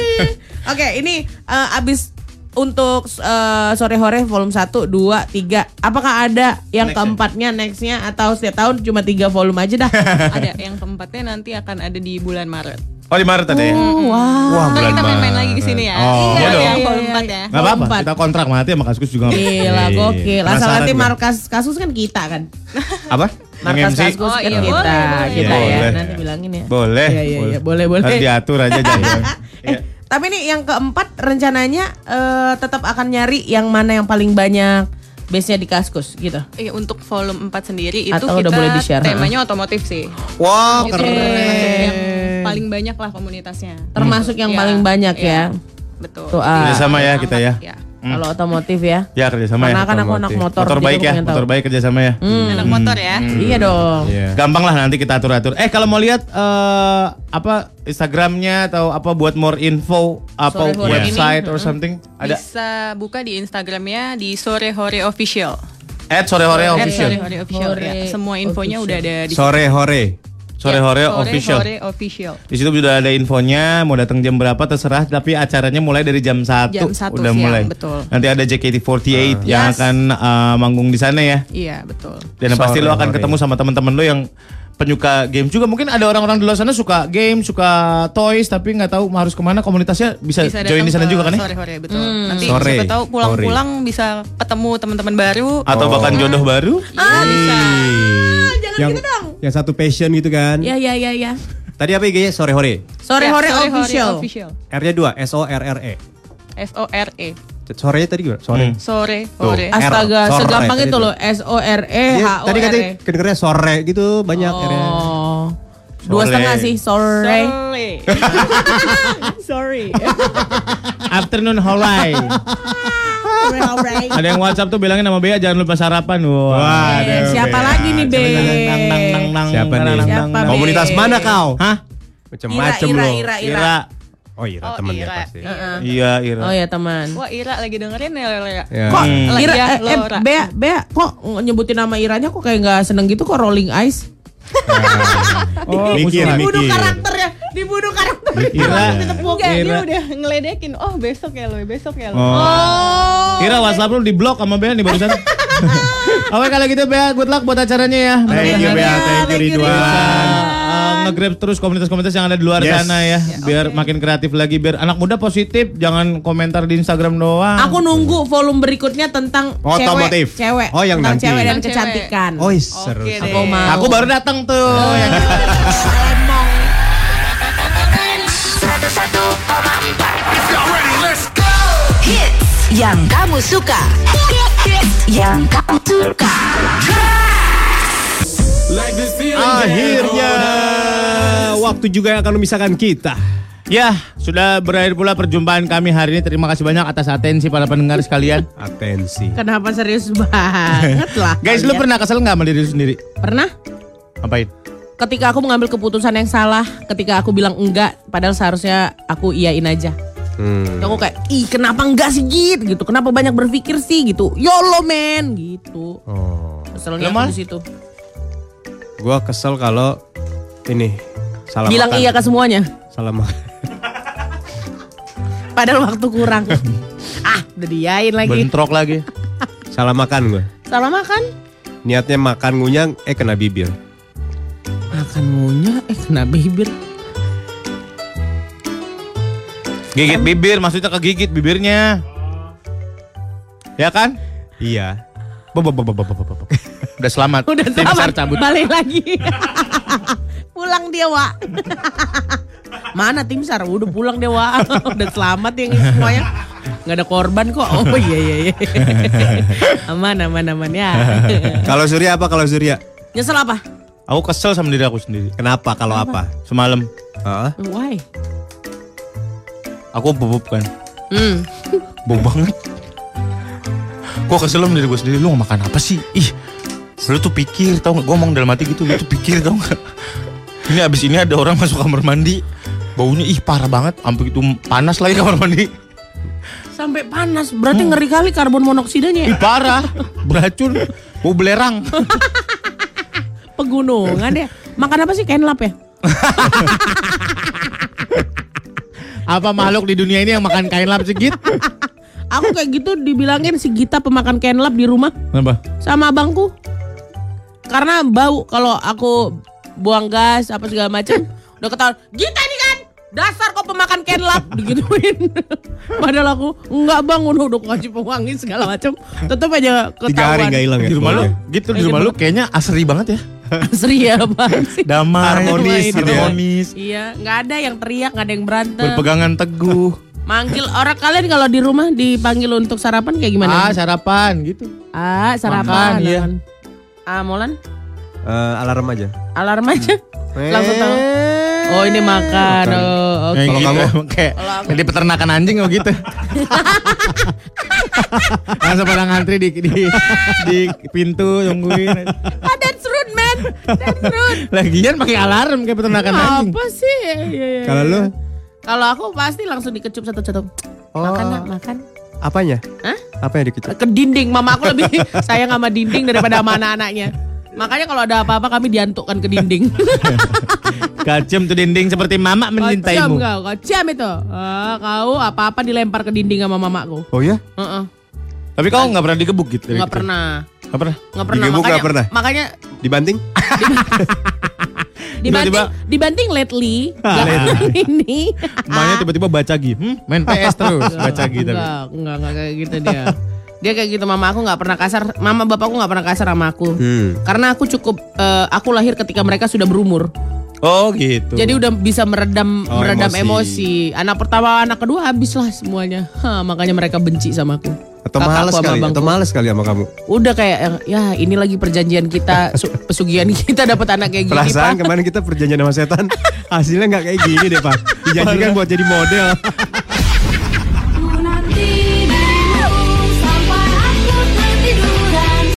Oke, ini eh, abis untuk eh, sore hore volume 1, 2, 3 Apakah ada yang Next-nya. keempatnya nextnya Atau setiap tahun cuma tiga volume aja dah ada yang keempatnya nanti akan ada di bulan Maret. Oh di Maret ada ya? Oh, wow Wah, bulan kita main-main lagi ke sini ya. Oh, Iya, iya Iya, volume iya, 4 ya. Gak apa-apa, kita kontrak mati sama Kaskus juga. Gila Iya, gokil Asal nanti markas kasus kan kita kan Apa? Markas kaskus Oh, kan iya, kita. Kita Iya, ya boleh. Nanti bilangin ya Boleh. Iya, iya, iya. Boleh, boleh. Harus diatur aja jangan. Tapi nih yang keempat rencananya eh, tetap akan nyari yang mana yang paling banyak base-nya di Kaskus gitu. Iya, untuk volume 4 sendiri itu Atau kita udah boleh di-share, temanya otomotif sih. Wah, Itu keren. yang paling banyak lah komunitasnya. Termasuk yang Iya, paling banyak iya. ya. Betul. Tuh, ah. Kerjasama ya kita ya. Ya. Kalau otomotif ya. Ya kerjasama Karena ya. kan aku anak motor. Motor baik ya, pengen tahu. motor baik kerjasama ya. Anak motor ya. Iya dong. Iya. Gampang lah nanti kita atur-atur. Eh kalau mau lihat eh, apa Instagramnya atau apa buat more info apa website ini. or something ada Bisa buka di Instagramnya di Sore Hore Official. at sore hore At official Sore Hore Official. Hore ya. Semua infonya Official. udah ada di Sore hore. Sore Ya, hore Sore official. Hore Official. Di situ sudah ada infonya, mau datang jam berapa terserah, tapi acaranya mulai dari jam 1 Jam satu udah siang, mulai. betul. Nanti ada JKT48 yang Yes. akan eh, manggung di sana ya. Iya, betul. Dan pasti lo akan Sore-hore. ketemu sama teman-teman lo yang penyuka game juga. Mungkin ada orang-orang di luar sana suka game, suka toys, tapi nggak tahu harus ke mana komunitasnya bisa, join di sana juga kan ya? Sore Hore betul. Nanti Sore. siapa tahu pulang-pulang bisa ketemu teman-teman baru. Atau bahkan jodoh baru? Ah, bisa. Iya. yang, yang satu passion gitu kan. Ya ya ya ya. Tadi apa IG-nya? Sore hore. Sore Ya, hore Sore official. Official. R-nya dua, S O R R E. S O R E. Sorenya tadi gimana? Sore. Sore Tuh. Hore. Astaga, Sore segampang tadi itu tuh. loh. S O R E H Iya, O tadi R katanya E. kedengerannya sore gitu banyak R-nya. Oh. Dua Sore. setengah sih, sore. Sore. Sorry. Afternoon. Sore, sore. ada yang WhatsApp tuh bilangin sama Bea jangan lupa sarapan. Wah. Eh, siapa lagi nih, Be? Siapa nih? Siapa? Komunitas mana kau? Hah? Macem-macem Ira, lo. Ira, Ira. Ira. Oh Ira Oh, temennya Ira. pasti. Iya, Ira. Oh ya teman. Wah Ira lagi dengerin ya Lea. Ya. Kok Hmm. Ira, Iya, eh, eh. Bea, Bea, kok nyebutin nama Iranya kok kayak nggak seneng gitu kok Rolling Eyes? Oh, Mikir. Dibunuh mikir. karakternya, dibunuh karakternya. Ira. Enggak, dia Ira. udah ngeledekin. Oh besok ya lo, besok ya lo. Oh. Ira WhatsApp lu di blok sama Bea nih barusan. Oke kalau gitu Bea, good luck buat acaranya ya. Thank you Bea, thank you Ridwan. Nge-grab terus komunitas-komunitas yang ada di luar Yes. sana ya, biar makin kreatif lagi, biar anak muda positif, jangan komentar di Instagram doang. Aku nunggu volume berikutnya tentang Otomotif. cewek, cewek, Oh, yang tentang nanti. cewek dan kecantikan. Oh seru. Aku mau. Aku baru datang tuh. yang Hits yang kamu suka. Hits yang kamu suka. Akhirnya waktu juga yang akan memisahkan kita. Ya, sudah berakhir pula perjumpaan kami hari ini. Terima kasih banyak atas atensi para pendengar sekalian. Atensi. Kenapa serius banget lah? Guys, lu kalian? pernah kesel nggak sama diri lu sendiri? pernah? Apain? Ketika aku mengambil keputusan yang salah, ketika aku bilang enggak, padahal seharusnya aku iyain aja. Hmm. Aku kayak, ih kenapa enggak sih Git gitu? Kenapa banyak berpikir sih gitu? Yolo men gitu. Oh. Keselnya Lu, di situ. Gua kesel kalau ini salah Bilang makan. iya ke semuanya. Salah makan. Padahal waktu kurang. ah, udah diain lagi. Bentrok lagi. Salah makan gue. Salah makan. Niatnya makan ngunyah, eh kena bibir. Makan ngunyah, eh kena bibir. Gigit bibir, maksudnya kegigit bibirnya. Ya kan? Iya. Udah selamat. Udah Tim selamat, cabut. balik lagi. Pulang dia, Wak. Mana tim SAR? Udah pulang dia, Wak. Udah selamat yang ini semuanya. Nggak ada korban kok. Oh iya iya iya. aman aman aman ya. Kalau Surya apa kalau Surya? Nyesel apa? Aku kesel sama diri aku sendiri. Kenapa? Kalau apa? Semalam Hah? Why? aku bubuk kan. Hmm. Bau banget. Gue kesel sama diri gue sendiri. Lu nggak makan apa sih? Ih, lu tuh pikir tau gak? Gue ngomong dalam hati gitu. Lu tuh pikir tau gak? Ini abis ini ada orang masuk kamar mandi. Baunya ih parah banget. Sampai itu panas lagi kamar mandi. Sampai panas, berarti ngeri kali karbon monoksidanya ya. Ih parah. Beracun. Bau belerang. Pegunungan ya. Makan apa sih kain lap ya? Apa makhluk di dunia ini yang makan kain lap segit? Aku kayak gitu dibilangin si Gita pemakan kain lap di rumah Kenapa? sama abangku. Karena bau kalau aku buang gas apa segala macam. Udah ketahuan, Gita ini kan dasar kok pemakan kain lap digituin. Padahal aku enggak bang udah kasih pewangi segala macam. Tetap aja ketahuan. Tiga hari nggak hilang ya. Di rumah lu, gitu di rumah lu kayaknya asri banget ya. Asri ya bang sih. Damai, Harmonis gitu ya. harmonis. Iya, nggak ada yang teriak, nggak ada yang berantem. Berpegangan teguh. Manggil orang kalian kalau di rumah dipanggil untuk sarapan kayak gimana? Ah, sarapan gitu. Ah, sarapan. Makan, iya. Ah, Molan, Eh, alarm aja. alarm aja. Langsung tahu. Oh, ini makan. Oh, oke. Kayak Kalau gitu, kamu? kayak kayak di peternakan anjing oh gitu. Langsung pada ngantri di di, di pintu nungguin. Ah, that's rude, man. That's rude. Lagian pakai alarm kayak peternakan anjing. Apa sih? Iya, iya, Kalau iya. lu Kalau aku pasti langsung dikecup satu-satu. Makan, nak, makan. apanya? Hah? Apa yang dikecup? Ke dinding. Mama aku lebih sayang sama dinding daripada sama anak-anaknya. Makanya kalau ada apa-apa kami diantukkan ke dinding. Kacem tuh dinding seperti mama mencintaimu. kau, kocam itu. Ah, kau apa-apa dilempar ke dinding sama mamaku. Oh ya? Heeh. Tapi kau nggak pernah digebuk gitu? Nggak kecil? pernah. Nggak pernah. Nggak pernah. Digebuk makanya, nggak pernah? Makanya Dibanting? dibanting, Tiba-tiba- dibanting lately. Ah, belakangan ini. Emaknya tiba-tiba baca gi, hmm, main PS terus, baca gi tapi. Enggak, enggak, enggak kayak gitu dia. Dia kayak gitu mama aku nggak pernah kasar, mama bapakku nggak pernah kasar sama aku. Hmm. Karena aku cukup, eh, aku lahir ketika mereka sudah berumur. Oh gitu. Jadi udah bisa meredam Oh, meredam emosi. emosi. Anak pertama, anak kedua habislah semuanya. Hah, makanya mereka benci sama aku. Atau Kakakku males sama kali? abangku. Atau males kali sama kamu? Udah kayak ya ini lagi perjanjian kita, su- pesugihan kita dapat anak kayak gini, Perasaan kemarin kita perjanjian sama setan Hasilnya nggak kayak gini deh pak Dijanjikan buat jadi model